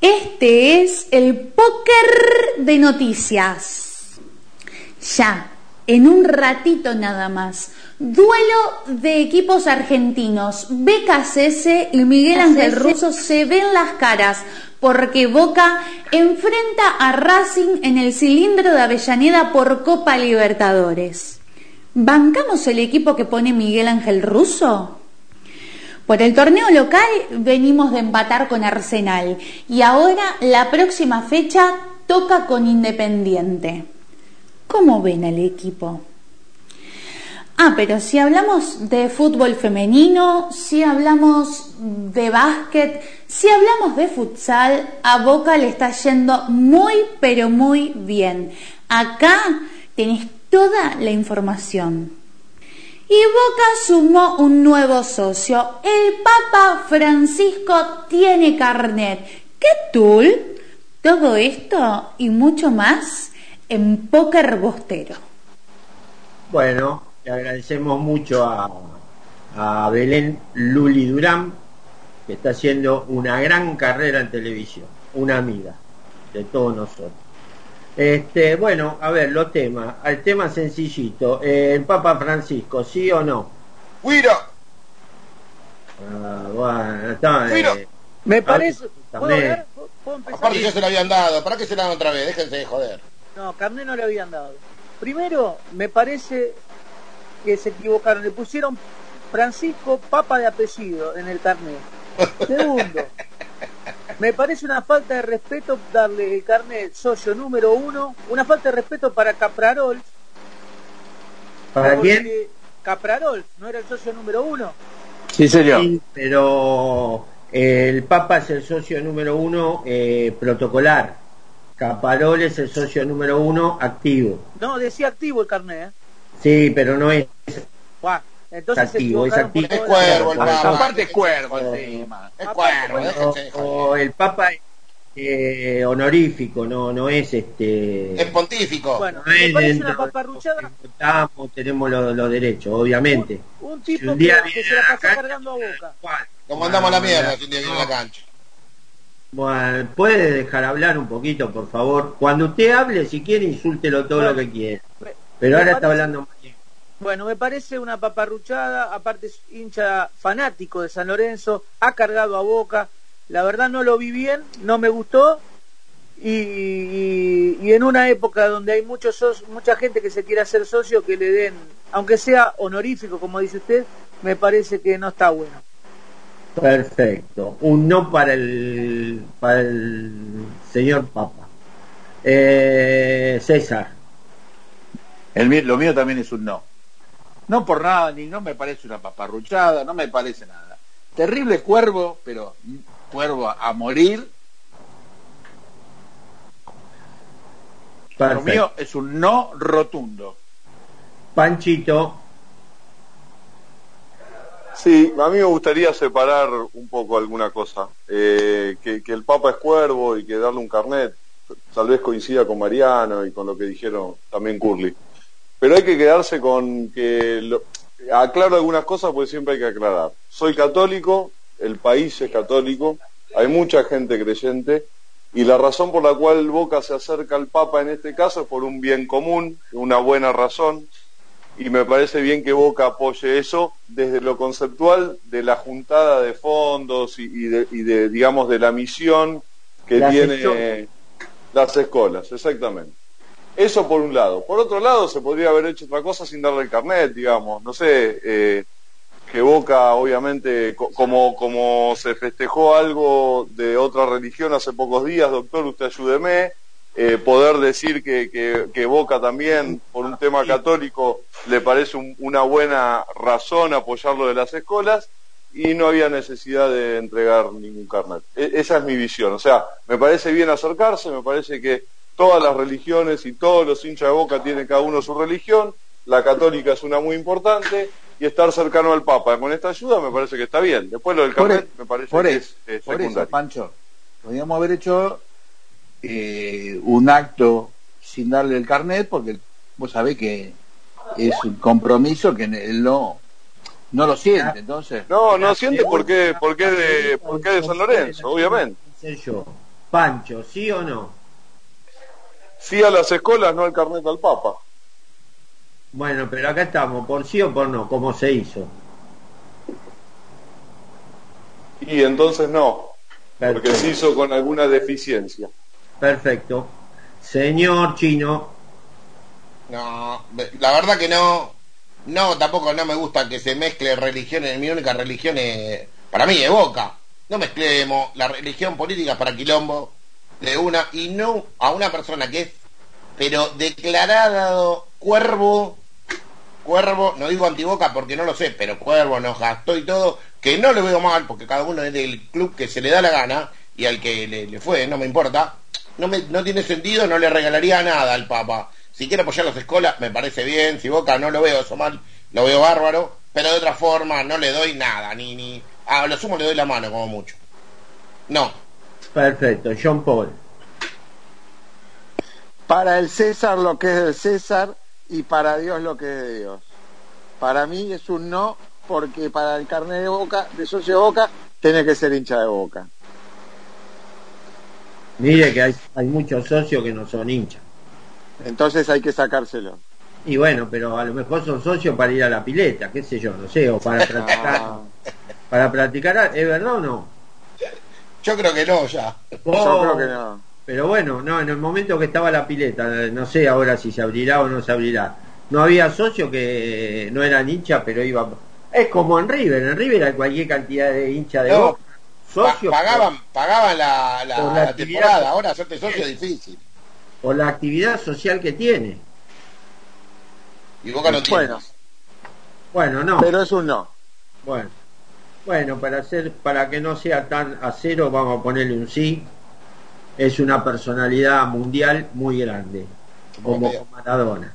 Este es el póker de noticias. Ya, en un ratito nada más. Duelo de equipos argentinos. BKCS y Miguel Ángel Russo se ven las caras porque Boca enfrenta a Racing en el cilindro de Avellaneda por Copa Libertadores. ¿Bancamos el equipo que pone Miguel Ángel Russo? Por el torneo local venimos de empatar con Arsenal y ahora la próxima fecha toca con Independiente. ¿Cómo ven al equipo? Ah, pero si hablamos de fútbol femenino, si hablamos de básquet, si hablamos de futsal, a Boca le está yendo muy, pero muy bien. Acá tenés toda la información. Y Boca sumó un nuevo socio. El Papa Francisco tiene carnet. ¿Qué tool? Todo esto y mucho más en Póker Bostero.
Bueno, le agradecemos mucho a, a Belén Luli Durán, que está haciendo una gran carrera en televisión, una amiga de todos nosotros. Este, bueno, a ver, los temas. El tema sencillito. Eh, el Papa Francisco, ¿sí o no?
¡Cuiro!
Ah, bueno, está,
Mira.
eh,
Me parece. ¿Puedo
también.
hablar? ¿Puedo empezar?
Aparte ya se lo habían dado, ¿para qué se lo dan otra vez? Déjense de joder.
No, carné no le habían dado. Primero, me parece que se equivocaron. Le pusieron Francisco Papa de apellido en el carnet. Segundo, me parece una falta de respeto darle el carnet socio número uno, una falta de respeto para Caprarol.
¿Para quién?
Caprarol, ¿no era el socio número uno?
Sí, señor.
Sí, pero eh, el Papa es el socio número uno eh, protocolar. Caparol es el socio número uno activo.
No, decía activo el carnet, ¿eh?
Sí, pero no es
entonces se
activo, es activo.
Es cuervo el Papa.
Aparte es cuervo encima.
Es cuervo,
o, o el Papa es eh, honorífico, no no es este.
Es pontífico.
Bueno,
no es
parece
dentro
una
lo
paparruchada.
que votamos, tenemos los, los derechos, obviamente.
Un
Si
tipo
un día
que, que se la
a la
pasó
cancha,
cargando a boca.
Lo mandamos a la mierda
no,
si un día viene a la cancha.
Bueno, puede dejar hablar un poquito, por favor. Cuando usted hable, si quiere, insúltelo todo
Bueno,
lo que quiera. Pero
me
ahora está hablando.
Bueno, me parece una paparruchada, aparte es hincha fanático de San Lorenzo, ha cargado a Boca, la verdad no lo vi bien, no me gustó, y, y- y en una época donde hay muchos mucha gente que se quiere hacer socio, que le den, aunque sea honorífico, como dice usted, me parece que no está bueno.
Perfecto. Un no para el, para el señor Papa. Eh, César.
El mío- lo mío también es un no. No por nada, ni no me parece una paparruchada, no me parece nada. Terrible cuervo, pero cuervo a, a morir. Lo mío es un no rotundo.
Panchito.
Sí, a mí me gustaría separar un poco alguna cosa. Eh, que, que el Papa es cuervo y que darle un carnet tal vez coincida con Mariano y con lo que dijeron también Curly. Pero hay que quedarse con que... Lo, aclaro algunas cosas porque siempre hay que aclarar. Soy católico, el país es católico, hay mucha gente creyente y la razón por la cual Boca se acerca al Papa en este caso es por un bien común, una buena razón, y me parece bien que Boca apoye eso desde lo conceptual de la juntada de fondos y, y de, y de, digamos, de la misión que
Las
tiene las escuelas, exactamente. Eso por un lado. Por otro lado, se podría haber hecho otra cosa sin darle el carnet, digamos. No sé, eh, que Boca, obviamente, co- como, como se festejó algo de otra religión hace pocos días, doctor, usted ayúdeme, eh, poder decir que, que, que Boca también, por un tema católico, le parece un- una buena razón apoyarlo de las escuelas y no había necesidad de entregar ningún carnet. E- esa es mi visión. O sea, me parece bien acercarse, me parece que todas las religiones y todos los hinchas de Boca tienen cada uno su religión, la católica es una muy importante y estar cercano al Papa con esta ayuda me parece que está bien. Después lo del carnet
e-
me parece
por
que
eso,
es eh,
por eso,
secundario.
Pancho, podríamos haber hecho eh, un acto sin darle el carnet porque vos sabés que es un compromiso que él no, no lo siente, entonces...
No, no siente por qué, por qué de, por qué de San Lorenzo, obviamente.
¿Qué sé yo? Pancho, ¿sí o no?
Sí a las escuelas, no el carnet al Papa.
Bueno, pero acá estamos, por sí o por no, como se hizo.
Y entonces no, porque se hizo con alguna deficiencia.
Perfecto. Señor Chino.
No, la verdad que no. No, tampoco no me gusta que se mezcle religiones. Mi única religión es, para mí, es Boca. No mezclemos la religión política para quilombo de una y no a una persona que es, pero declarado cuervo, cuervo, no digo antiboca porque no lo sé, pero cuervo nos gastó y todo, que no le veo mal porque cada uno es del club que se le da la gana y al que le, le fue, no me importa. No, me, no tiene sentido, no le regalaría nada al Papa. Si quiere apoyar las escuelas, me parece bien. Si Boca no lo veo eso mal, lo veo bárbaro. Pero de otra forma, no le doy nada. Ni, ni A lo sumo le doy la mano, como mucho. No.
Perfecto. John Paul.
Para el César lo que es del César y para Dios lo que es de Dios. Para mí es un no, porque para el carnet de boca, de socio de boca, tiene que ser hincha de boca.
Mire que hay, hay muchos socios que no son hinchas.
Entonces hay que sacárselo.
Y bueno, pero a lo mejor son socios para ir a la pileta, qué sé yo, no sé, o para (laughs) practicar. para practicar, ¿es verdad o no?
Yo creo que no ya.
Oh,
Yo creo que no.
Pero bueno, no, en el momento que estaba la pileta, no sé ahora si se abrirá o no se abrirá. No había socio que no eran hinchas, pero iba. Es como en River, en River hay cualquier cantidad de hinchas de
No,
Boca, socios
pagaban, pagaban la, la,
Por la
temporada, ahora hacerte socio es difícil.
por la actividad social que tiene.
Y Boca no tiene.
Bueno,
Bueno, no.
pero es un no.
Bueno, bueno, para hacer, para que no sea tan a cero, vamos a ponerle un sí. Es una personalidad mundial muy grande, como
Como
Maradona.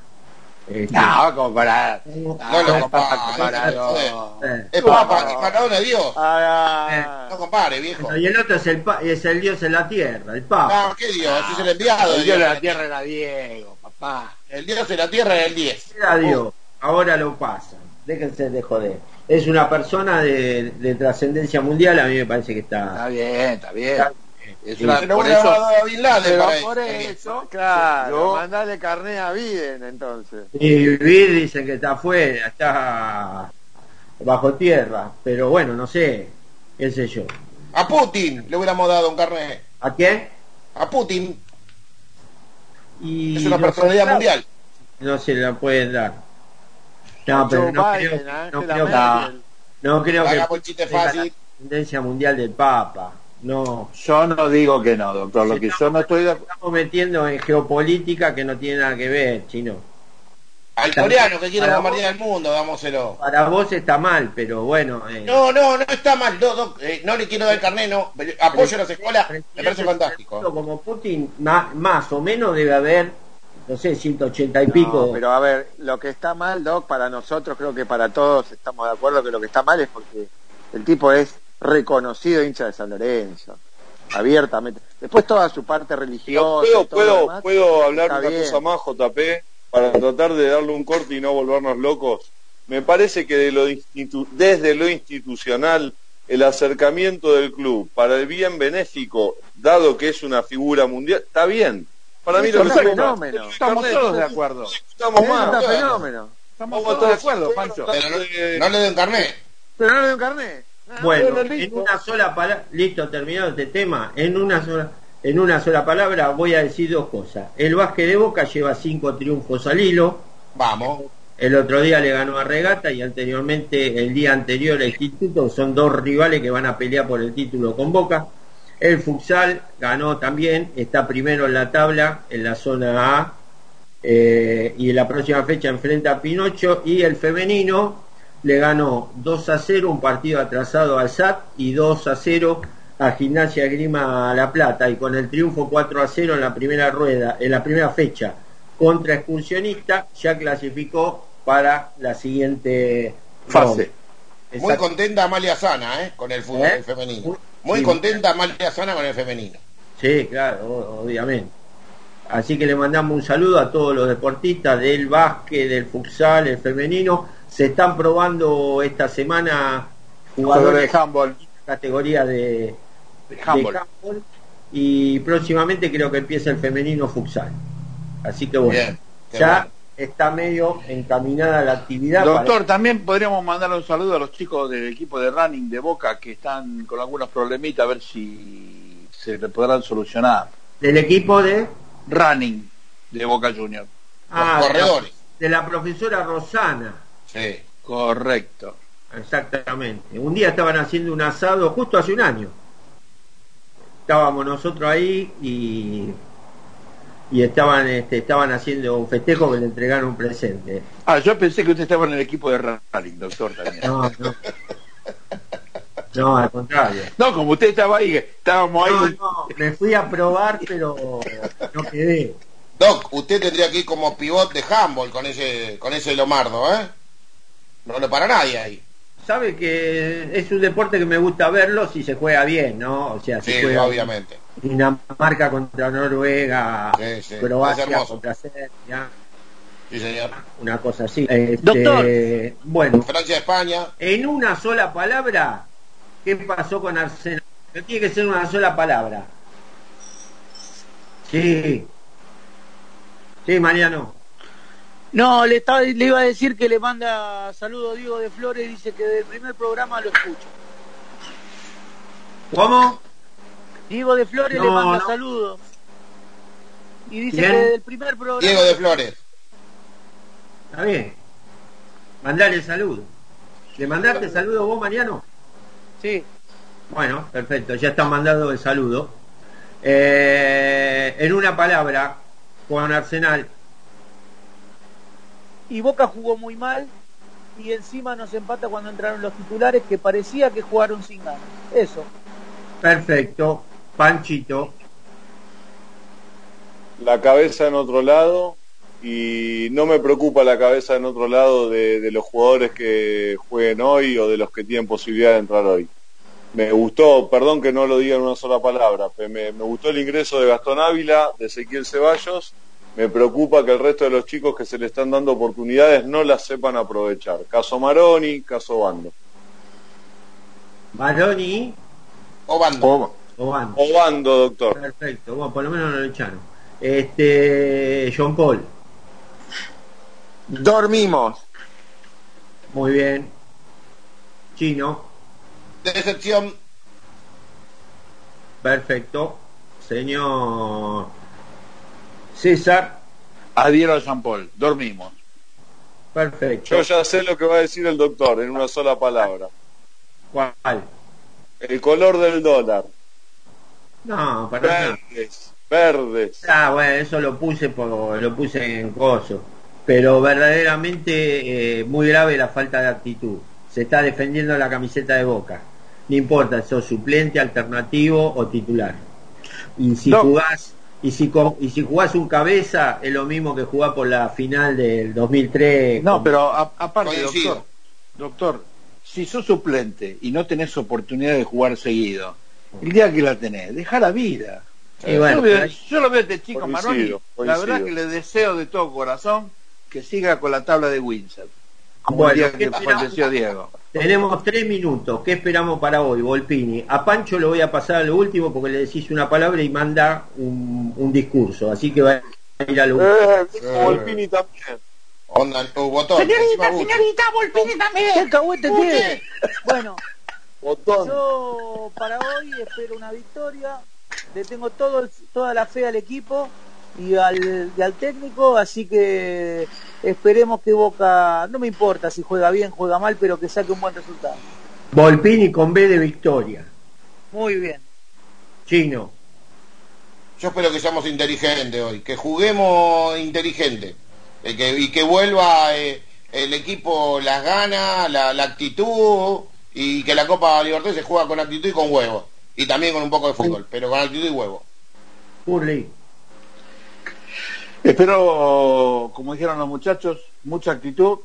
Este,
No, comparar.
No lo compares, joder.
eh,
Es papa, Maradona es Dios.
Ah,
No compare, viejo.
y el otro es el, pa- es el Dios en la tierra, el Papa.
No, ¿qué Dios? Es el enviado.
el Dios de la tierra era Diego, papá.
El Dios de la tierra es el 10.
Era Dios, ahora lo pasan. Déjense de joder. Es una persona de, de trascendencia mundial, a mí me parece que
Está
está.
bien, está bien. Es una- por
hubiera
eso,
a Bin Laden
pero
para
por eso, claro,
Yo-
mandale carné a Biden entonces.
Y vivir dicen que está afuera, está bajo tierra, pero bueno, no sé, qué sé yo.
A Putin le hubiéramos dado un carnet.
¿A quién?
A Putin.
Y
Es una personalidad mundial.
No se la pueden dar. No, pero no
Biden,
creo, no creo que, no creo que
fácil.
la tendencia mundial del Papa. No,
Yo no digo que no, doctor. Lo que yo no estoy de acuerdo.
estamos metiendo en geopolítica que no tiene nada que ver, chino.
Al coreano que quiere bombardear el mundo, dámoselo.
Para vos está mal, pero bueno. eh,
No, no, no está mal. No, no, eh, no le quiero dar el carnet, no. Pero Apoyo a las escuelas, me parece fantástico.
Como Putin, ma- más o menos debe haber, no sé, 180 y pico.
Pero a ver, lo que está mal, Doc, para nosotros, creo que para todos estamos de acuerdo que lo que está mal es porque el tipo es reconocido hincha de San Lorenzo, abiertamente. Después toda su parte religiosa.
¿Puedo, puedo,
demás,
puedo hablar una
bien.
cosa más, JP, para tratar de darle un corte y no volvernos locos? Me parece que de lo institu- desde lo institucional, el acercamiento del club para el bien benéfico, dado que es una figura mundial, está bien. Para mí
Eso
lo que
fenómeno.
Estamos todos de acuerdo.
Estamos más.
fenómeno.
Estamos todos de acuerdo, Pancho.
Pero no, le den carnet.
Pero no le doy un carnet.
Bueno, en una sola palabra, listo, terminado este tema, en una sola, en una sola palabra voy a decir dos cosas. El básquet de Boca lleva cinco triunfos al hilo,
Vamos.
el otro día le ganó a Regata y anteriormente, el día anterior a Instituto, son dos rivales que van a pelear por el título con Boca. El futsal ganó también, está primero en la tabla, en la zona A, eh, y en la próxima fecha enfrenta a Pinocho y el femenino le ganó 2 a 0 un partido atrasado al SAT y 2 a 0 a Gimnasia Grima La Plata y con el triunfo 4 a 0 en la primera rueda, en la primera fecha contra Excursionista ya clasificó para la siguiente
Fase.
Muy contenta Amalia Sana, ¿eh? Con el fútbol
¿Eh?
femenino. Muy
Sí.
contenta Amalia Sana con el femenino.
Sí, claro, obviamente. Así que le mandamos un saludo a todos los deportistas del básquet, del futsal, el femenino. Se están probando esta semana
Jugadores de handball.
categoría de,
De
de
handball.
y próximamente creo que empieza el femenino futsal. Así que bueno,
Bien,
ya
bueno.
Está medio encaminada la actividad.
Doctor, también podríamos mandarle un saludo a los chicos del equipo de running de Boca que están con algunos problemitas a ver si se le podrán solucionar.
del equipo de,
Running de Boca Junior.
ah, de la-
corredores.
de la profesora Rosana.
Sí.
Correcto.
Exactamente. Un día estaban haciendo un asado justo hace un año. Estábamos nosotros ahí y y estaban este, estaban haciendo un festejo que le entregaron un presente.
Ah, yo pensé que usted estaba en el equipo de running, doctor, también.
No, no. No, al contrario.
No, como usted estaba ahí, estábamos
No,
ahí.
no, me fui a probar, pero no quedé.
Doc, usted tendría que ir como pivot de handball con ese, con ese Lomardo, ¿eh? No le para nadie ahí.
Sabe que es un deporte que me gusta verlo si se juega bien, ¿no? O sea, si
Sí,
juega
obviamente.
Dinamarca contra Noruega,
Sí, sí,
Croacia
hermoso.
contra Serbia.
Sí, señor.
una cosa así. Este,
Doctor.
Bueno,
Francia, España.
en una sola palabra, ¿qué pasó con Arsenal? No tiene que ser una sola palabra. Sí. Sí, Mariano.
No, le, estaba, le iba a decir que le manda saludo Diego de Flores, dice que del primer programa lo escucha.
¿Cómo?
Diego de Flores
No,
le manda
no.
saludos. Y dice
¿Quién?
que del primer programa.
Diego de Flores.
Está bien. Mandale saludo. ¿Le mandaste saludo vos, Mariano?
Sí.
Bueno, perfecto, ya está mandado el saludo. Eh, en una palabra, Juan Arsenal,
Y Boca jugó muy mal. Y encima nos empata cuando entraron los titulares que parecía que jugaron sin ganas. Eso.
perfecto. Panchito,
La cabeza en otro lado y no me preocupa la cabeza en otro lado de, de los jugadores que jueguen hoy o de los que tienen posibilidad de entrar hoy. Me gustó, perdón que no lo diga en una sola palabra, pero me, me gustó el ingreso de Gastón Ávila, de Ezequiel Ceballos. Me preocupa que el resto de los chicos que se le están dando oportunidades no las sepan aprovechar. Caso Maroni, caso Bando.
Baroni
Obando.
Obando.
Obando, doctor.
Perfecto, bueno, por lo menos no lo echaron. Este, John Paul,
Dormimos.
muy bien. Chino,
Decepción.
perfecto. Señor César,
Adhiero a Jean Paul. Dormimos.
perfecto.
Yo ya sé lo que va a decir el doctor en una sola palabra.
¿Cuál?
El color del dólar.
No, para.
Verdes, verdes.
Ah, bueno, eso lo puse por, lo puse en coso. Pero verdaderamente eh, muy grave la falta de actitud. Se está defendiendo la camiseta de Boca. No importa si sos suplente, alternativo o titular. Y si
No.
jugás y si y si jugás un cabeza es lo mismo que jugar por la final del 2003.
No,
con-
pero a- aparte, doctor, doctor, si sos suplente y no tenés oportunidad de jugar seguido, el día que la tenés, deja la vida.
Y bueno,
yo, veo- yo lo veo a este chico
Coincido,
Maroni, la verdad que le deseo de todo corazón que siga con la tabla de Windsor. Como
Bueno,
el día
¿qué
que
esperamos?
falleció Diego.
Tenemos tres minutos. ¿Qué esperamos para hoy, Volpini? A Pancho lo voy a pasar a lo último porque le decís una palabra y manda un, un discurso. Así que va a ir a lo último.
Eh, Volpini también.
Onda, uh, botón. encima gusto.
Volpini también. ¿Qué cahuete tiene? Bueno,
Botón.
yo para hoy espero una victoria. Le tengo todo el- toda la fe al equipo y al, y al técnico, así que esperemos que Boca, no me importa si juega bien, juega mal, pero que saque un buen resultado.
Volpini con B de victoria.
Muy bien.
Chino.
Yo espero que seamos inteligentes hoy, que juguemos inteligente eh, que- y que vuelva eh, el equipo las ganas, la, la actitud y que la Copa Libertadores se juega con actitud y con huevo. Y también con un poco de fútbol, pero con actitud y huevo.
Curly.
Espero, como dijeron los muchachos, mucha actitud,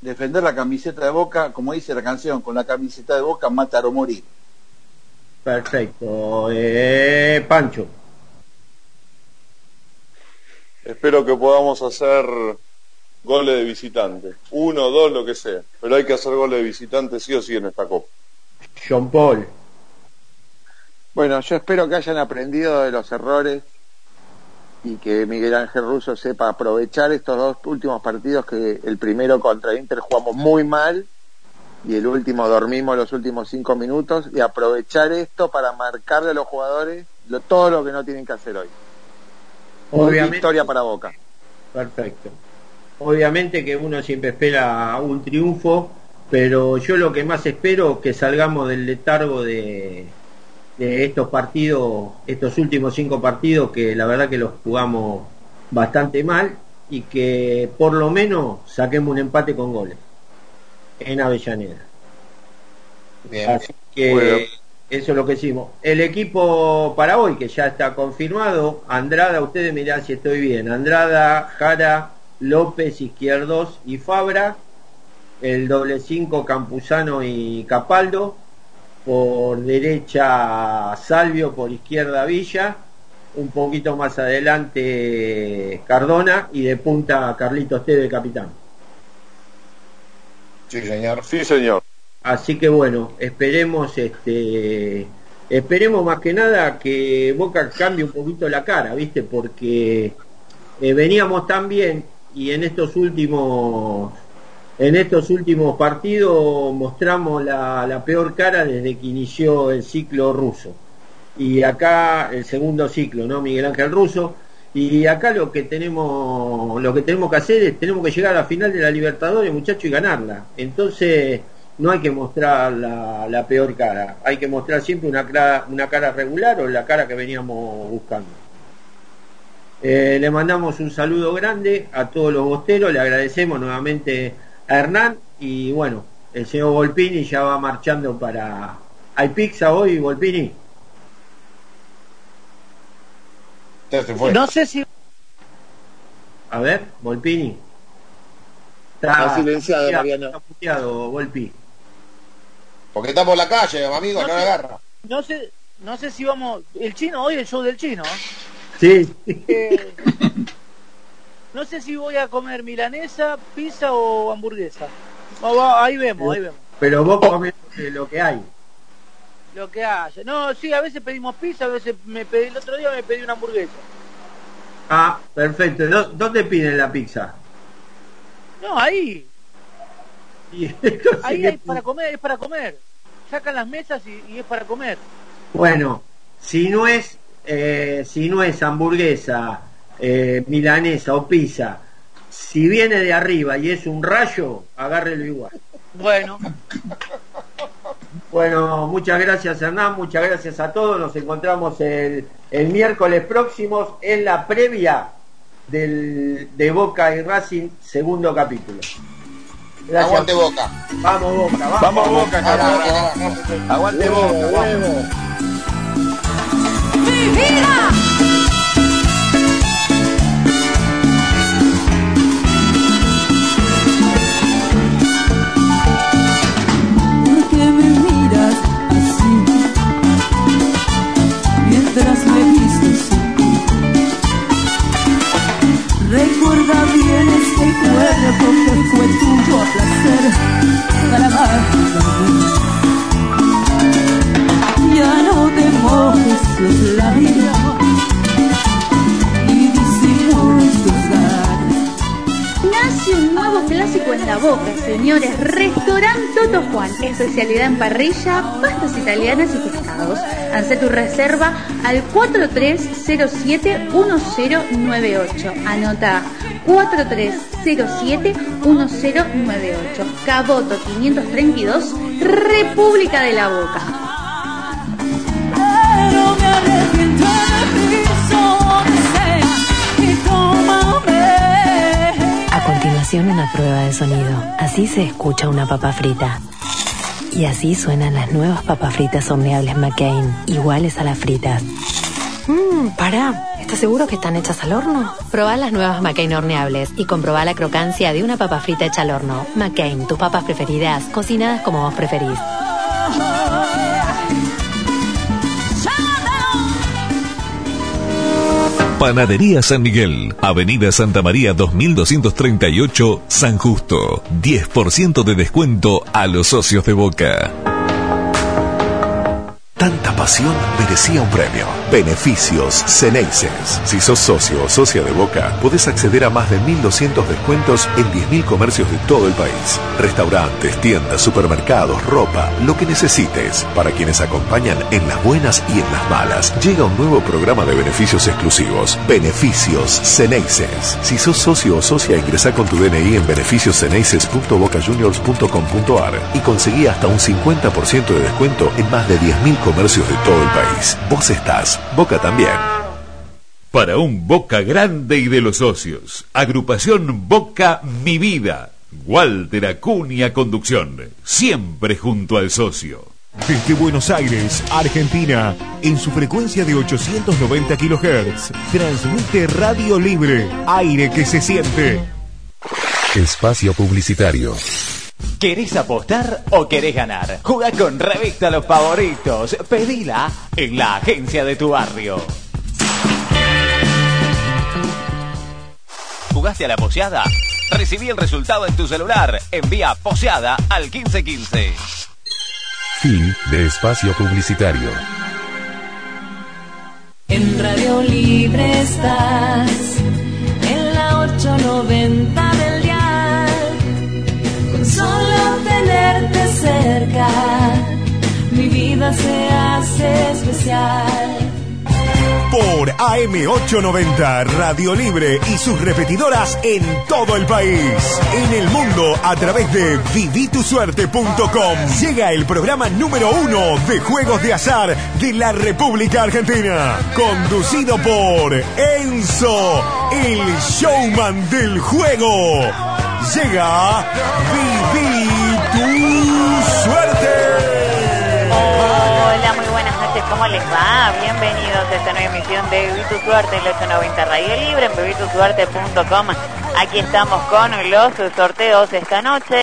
defender la camiseta de Boca, como dice la canción, con la camiseta de Boca matar o morir.
Perfecto. Eh, Pancho.
Espero que podamos hacer goles de visitante. Uno, dos, lo que sea. Pero hay que hacer goles de visitante sí o sí en esta Copa.
John Paul.
Bueno, yo espero que hayan aprendido de los errores y que Miguel Ángel Russo sepa aprovechar estos dos últimos partidos que el primero contra Inter jugamos muy mal y el último dormimos los últimos cinco minutos y aprovechar esto para marcarle a los jugadores lo- todo lo que no tienen que hacer hoy.
Obviamente.
Victoria para Boca.
Perfecto. Obviamente que uno siempre espera un triunfo, pero yo lo que más espero que salgamos del letargo de, de estos partidos, estos últimos cinco partidos que la verdad que los jugamos bastante mal y que por lo menos saquemos un empate con goles en Avellaneda.
Bien,
Así que
Bueno.
eso es lo que hicimos. El equipo para hoy, que ya está confirmado, Andrada, ustedes mirán si estoy bien, Andrada, Jara, López, Izquierdos y Fabra, el doble cinco Campuzano y Capaldo, por derecha Salvio, por izquierda Villa, un poquito más adelante Cardona y de punta Carlitos Teve, capitán.
Sí, señor.
Sí, señor.
Así que bueno, esperemos este esperemos más que nada que Boca cambie un poquito la cara, ¿viste? Porque eh, veníamos tan bien y en estos últimos en estos últimos partidos mostramos la, peor cara desde que inició el ciclo ruso. y acá el segundo ciclo, ¿no? Miguel Ángel Russo. Y acá lo que tenemos, lo que tenemos que hacer es tenemos que llegar a la final de la Libertadores, muchachos, y ganarla. Entonces, no hay que mostrar la, peor cara, hay que mostrar siempre una cara, una cara regular o la cara que veníamos buscando. Eh, le mandamos un saludo grande a todos los bosteros, le agradecemos nuevamente a Hernán y bueno, el señor Volpini ya va marchando para... ¿Hay pizza hoy, Volpini?
No sé si.
A ver, Volpini.
Está silenciado, Mariano.
Está puteado, Volpi.
Porque está por la calle, amigo, no,
No
agarra.
No sé, no sé si vamos. El chino, hoy el show del chino.
Sí.
Eh, no sé si voy a comer milanesa, pizza o hamburguesa. Ahí vemos, ahí vemos.
Pero vos comés lo que hay.
Lo que haya. No, sí, a veces pedimos pizza, a veces me pedí, el otro día me pedí una hamburguesa.
Ah, perfecto. ¿Dó- ¿Dónde piden la pizza?
No, ahí. (laughs)
Y-
Ahí hay para comer, es para comer. Sacan las mesas y, y es para comer.
Bueno, si no es, eh, si no es hamburguesa, eh, milanesa o pizza, si viene de arriba y es un rayo, agárrelo igual.
Bueno,
Bueno, muchas gracias Hernán, muchas gracias a todos. Nos encontramos el, el miércoles próximo en la previa del, de Boca y Racing, segundo capítulo. Gracias.
Aguante Boca.
Vamos Boca, vamos.
Vamos, Boca. Aguante Boca, vamos.
¿Por
Especialidad en parrilla, pastas italianas y pescados. Haz tu reserva al 4307-1098. Anota 4307-1098. Caboto 532, República de la Boca.
A continuación una prueba de sonido. Así se escucha una papa frita. Y así suenan las nuevas papas fritas horneables McCain, iguales a las fritas. Mmm, pará. ¿Estás seguro que están hechas al horno? Probá las nuevas McCain horneables y comprobá la crocancia de una papa frita hecha al horno. McCain, tus papas preferidas, cocinadas como vos preferís.
Panadería San Miguel, Avenida Santa María 2238, San Justo. 10% de descuento a los socios de Boca.
Pasión merecía un premio. Beneficios Ceneices. Si sos socio o socia de Boca, podés acceder a más de 1.200 descuentos en 10.000 comercios de todo el país. Restaurantes, tiendas, supermercados, ropa, lo que necesites. Para quienes acompañan en las buenas y en las malas, llega un nuevo programa de beneficios exclusivos. Beneficios Ceneices. Si sos socio o socia, ingresá con tu DNI en beneficiosceneices.bocajuniors.com.ar y conseguí hasta un 50% de descuento en más de 10.000 comercios todo el país. Vos estás, Boca también.
Para un Boca grande y de los socios. Agrupación Boca Mi Vida. Walter Acuña Conducción. Siempre junto al socio.
Desde Buenos Aires, Argentina, en su frecuencia de 890 kHz, transmite Radio Libre, aire que se siente.
Espacio Publicitario.
¿Querés apostar o querés ganar? Juega con Revista Los Favoritos. Pedila en la agencia de tu barrio. ¿Jugaste a la poseada? Recibí el resultado en tu celular. Envía poseada al 1515.
Fin de espacio publicitario.
En Radio Libre estás, en la 890 mi vida se hace especial.
AM890 Radio Libre y sus repetidoras en todo el país. En el mundo a través de vivitusuerte.com. Llega el programa número uno de juegos de azar de la República Argentina. Conducido por Enzo, el showman del juego. Llega Viví tu suerte.
Hola, muy buenas noches, ¿cómo les va? Bienvenidos a esta nueva emisión de Viví tu Suerte, el 890 Radio Libre, en vivitusuerte.com. Aquí estamos con los sorteos esta noche.